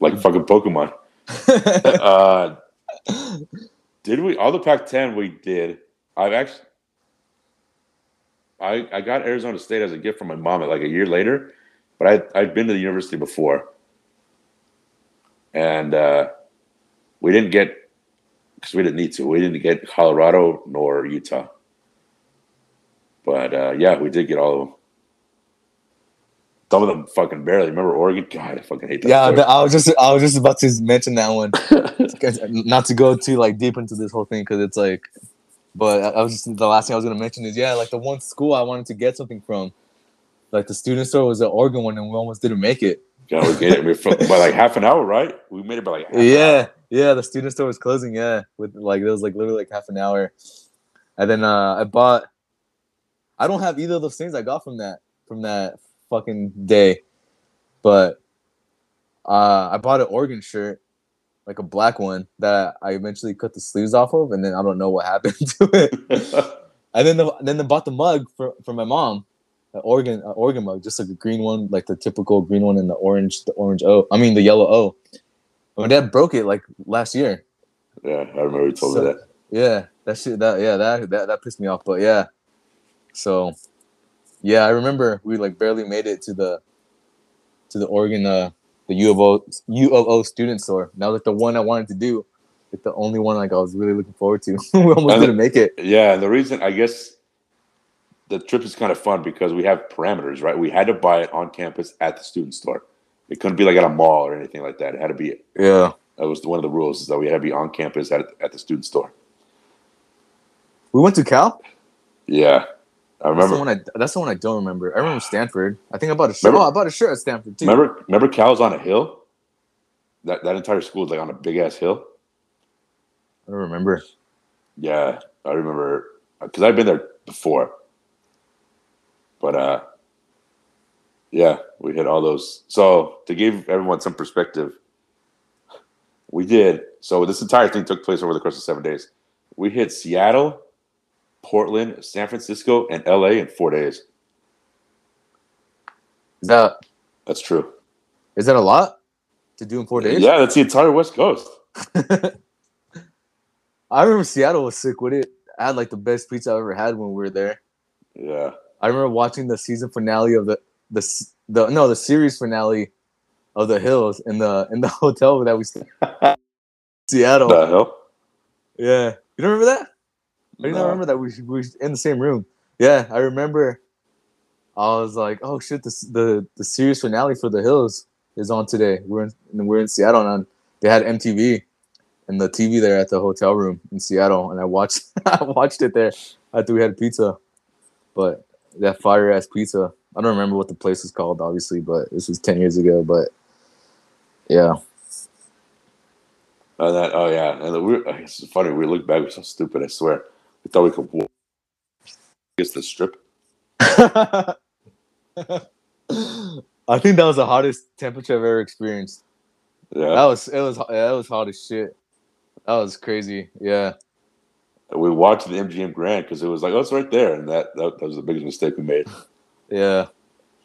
S2: Like fucking Pokemon. uh, did we all the Pac-10 we did? I've actually, I I got Arizona State as a gift from my mom at like a year later, but I I'd been to the university before, and uh, we didn't get because we didn't need to. We didn't get Colorado nor Utah, but uh, yeah, we did get all of them. Some of them fucking barely. Remember Oregon? God, I fucking hate that.
S1: yeah,
S2: story.
S1: I was just I was just about to mention that one. not to go too like deep into this whole thing because it's like but I, was just the last thing i was going to mention is yeah like the one school i wanted to get something from like the student store was the oregon one and we almost didn't make it
S2: Yeah, we get it. We're from, by like half an hour, right? We made it by like half an hour.
S1: Yeah the student store was closing yeah with like it was like literally like half an hour and then uh i bought i don't have either of those things i got from that from that fucking day but uh i bought an oregon shirt like a black one that i eventually cut the sleeves off of and then i don't know what happened to it And then the, then they bought the mug for, for my mom, an Oregon an Oregon mug, just like a green one, like the typical green one and the orange the orange O. I mean the yellow O. My dad broke it like last year.
S2: yeah, I remember you told
S1: So-
S2: me that.
S1: Yeah, that shit. That yeah, that that that pissed me off. But yeah, so yeah, I remember we like barely made it to the to the Oregon uh the U of O U of O student store. Now that was like the one I wanted to do. Like the only one like I was really looking forward to. we almost
S2: And-
S1: didn't make it.
S2: Yeah, and the reason I guess the trip is kind of fun because we have parameters, right? We had to buy it on campus at the student store. It couldn't be like at a mall or anything like that. It had to be
S1: Yeah.
S2: that was one of the rules is that we had to be on campus at at the student store.
S1: We went to Cal.
S2: Yeah, I
S1: That's the
S2: remember.
S1: one I. That's the one I don't remember. I remember Stanford. I think I bought a shirt.
S2: Remember-
S1: oh, I bought a shirt at Stanford too.
S2: Remember, remember Cal's on a hill. That that entire school is like on a big ass hill.
S1: I don't remember.
S2: Yeah, I remember because I've been there before. But uh, yeah, we hit all those. So to give everyone some perspective, we did. So this entire thing took place over the course of seven days. We hit Seattle, Portland, San Francisco, and LA in four days.
S1: Is that
S2: That's true.
S1: is that a lot to do in four days?
S2: Yeah, that's the entire West Coast.
S1: I remember Seattle was sick with it. I had like the best pizza I ever had when we were there.
S2: Yeah.
S1: I remember watching the season finale of the the the no the series finale of the Hills in the in the hotel that we stayed. Seattle.
S2: The hell?
S1: Yeah, you don't remember that? I didn't remember that we we were in the same room. Yeah, I remember. I was like, oh shit, the the the series finale for the Hills is on today. We're in we're in Seattle and they had MTV and the TV there at the hotel room in Seattle, and I watched I watched it there after we had pizza. But that fire ass pizza, I don't remember what the place is called, obviously, but this was ten years ago. But yeah,
S2: And that, oh yeah, and we it's funny. We look back, we're so stupid. I swear. We thought we could walk against the strip.
S1: I think that was the hottest temperature I've ever experienced.
S2: Yeah,
S1: That was it was yeah, that was hot as shit. That was crazy. Yeah.
S2: And we watched the MGM Grand because it was like, oh, it's right there, and that, that that was the biggest mistake we made.
S1: Yeah.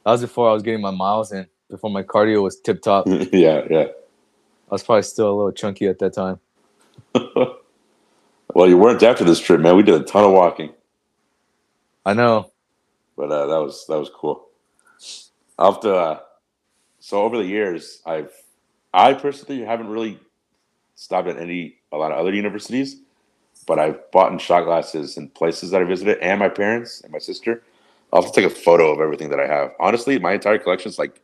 S1: That was before I was getting my miles in, before my cardio was tip top.
S2: yeah, yeah, I
S1: was probably still a little chunky at that time.
S2: well, you weren't after this trip, man. We did a ton of walking,
S1: I know.
S2: but uh, that was that was cool. After uh, so over the years, I've I personally haven't really stopped at any a lot of other universities, but I've bought in shot glasses in places that I visited, and my parents and my sister. I'll have to take a photo of everything that I have. Honestly, my entire collection is like,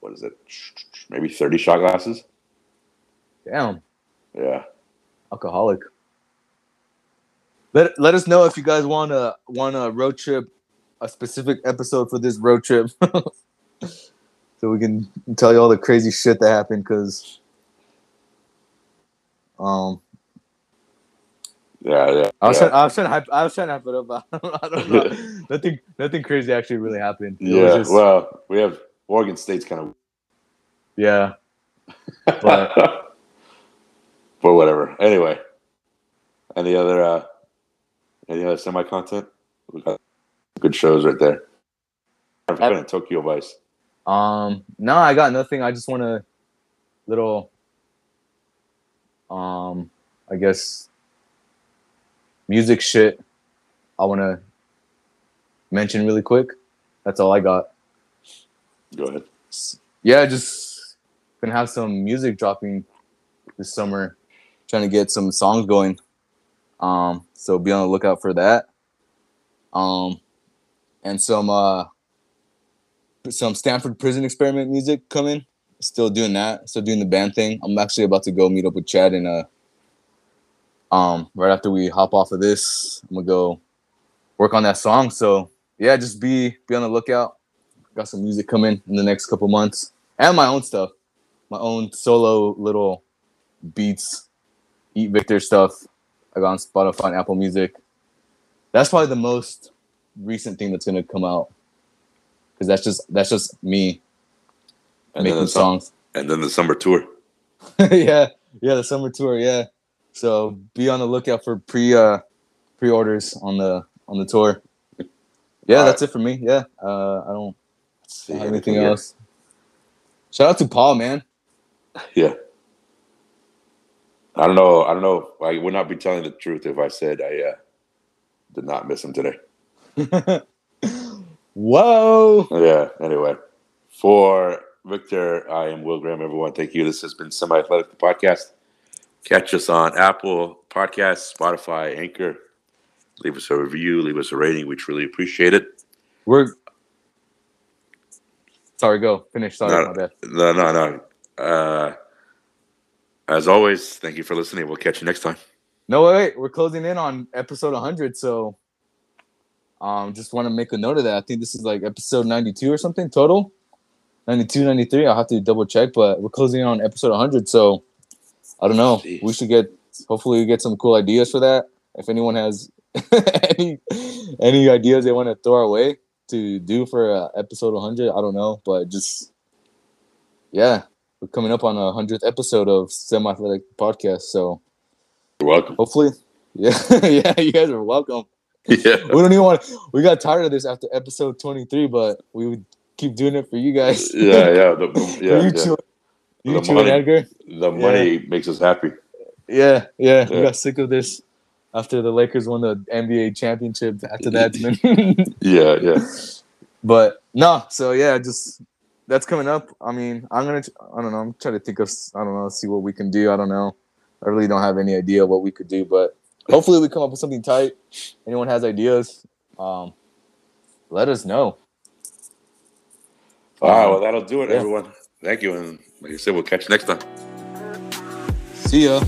S2: what is it? Maybe thirty shot glasses.
S1: Damn.
S2: Yeah.
S1: Alcoholic. Let let us know if you guys want to want a road trip, a specific episode for this road trip. so we can tell you all the crazy shit that happened because um
S2: Yeah, yeah.
S1: I was
S2: yeah.
S1: trying I was trying to hype I was trying to hype it up. but I don't, I don't know. nothing nothing crazy actually really happened. It was
S2: Yeah,
S1: just-
S2: well, we have Oregon State's kind of,
S1: yeah.
S2: but,
S1: But-
S2: whatever. Anyway, any other uh, any other semi content? We got good shows right there. I've been in Tokyo Vice.
S1: Um, no, I got nothing. I just want a little, um, I guess, music shit. I want to mention really quick. That's all I got.
S2: Go ahead.
S1: Yeah, just gonna have some music dropping this summer. Trying to get some songs going. Um, so be on the lookout for that. Um, and some uh some Stanford Prison Experiment music coming. Still doing that. Still doing the band thing. I'm actually about to go meet up with Chad and uh um right after we hop off of this, I'm gonna go work on that song. So yeah, just be be on the lookout. Got some music coming in the next couple months. And my own stuff. My own solo little beats, Eat Victor stuff. I got on Spotify and Apple Music. That's probably the most recent thing that's gonna come out. Cause that's just that's just me
S2: And
S1: making
S2: the
S1: songs.
S2: and then the summer tour.
S1: yeah, yeah, the summer tour, yeah. So be on the lookout for pre uh pre orders on the on the tour. Yeah,
S2: All
S1: that's it for me. Yeah. Uh I don't
S2: see
S1: anything
S2: here.
S1: else. Shout out to Paul, man.
S2: Yeah. I don't know. I don't know. I would not be telling the truth if I said I uh, did not miss him today.
S1: Whoa.
S2: Yeah. Anyway, for Victor, I am Will Graham. Everyone, thank you. This has been Semi Athletic the podcast. Catch us on Apple Podcasts, Spotify, Anchor. Leave us a review. Leave us a rating. We truly appreciate it.
S1: We're sorry, go. Finish. Sorry,
S2: No.
S1: my bad.
S2: No, no, no. Uh, as always, thank you for listening. We'll catch you next time.
S1: No, wait, wait. We're closing in on episode 100, so um, just want to make a note of that. I think this is like episode 92 or something total. 92, 93. I'll have to double check, but we're closing in on episode 100, so I don't know.
S2: Jeez.
S1: We should get hopefully we get some cool ideas for that. If anyone has any any ideas they want to throw our way, to do for uh, episode 100. I don't know, but just yeah, we're coming up on a hundredth episode of Semi Athletic Podcast. So
S2: You're welcome.
S1: hopefully, yeah, yeah, you guys are welcome.
S2: Yeah.
S1: We don't even want. We got tired of this after episode 23, but we would keep doing it for you guys.
S2: Yeah, yeah. The, yeah,
S1: you
S2: yeah.
S1: You
S2: The
S1: two
S2: money.
S1: Edgar.
S2: The money makes us happy.
S1: Yeah, yeah, we got sick of this after the Lakers won the NBA championship. After that,
S2: Yeah, yeah.
S1: But no, so yeah, just that's coming up. I mean, I'm gonna, I don't know, I'm trying to think of, I don't know, see what we can do. I don't know. I really don't have any idea what we could do, but hopefully we come up with something tight. Anyone has ideas, um, let us know.
S2: All right, well, that'll do it,
S1: Yeah.
S2: everyone. Thank you. And like I said, we'll catch you next time.
S1: See ya.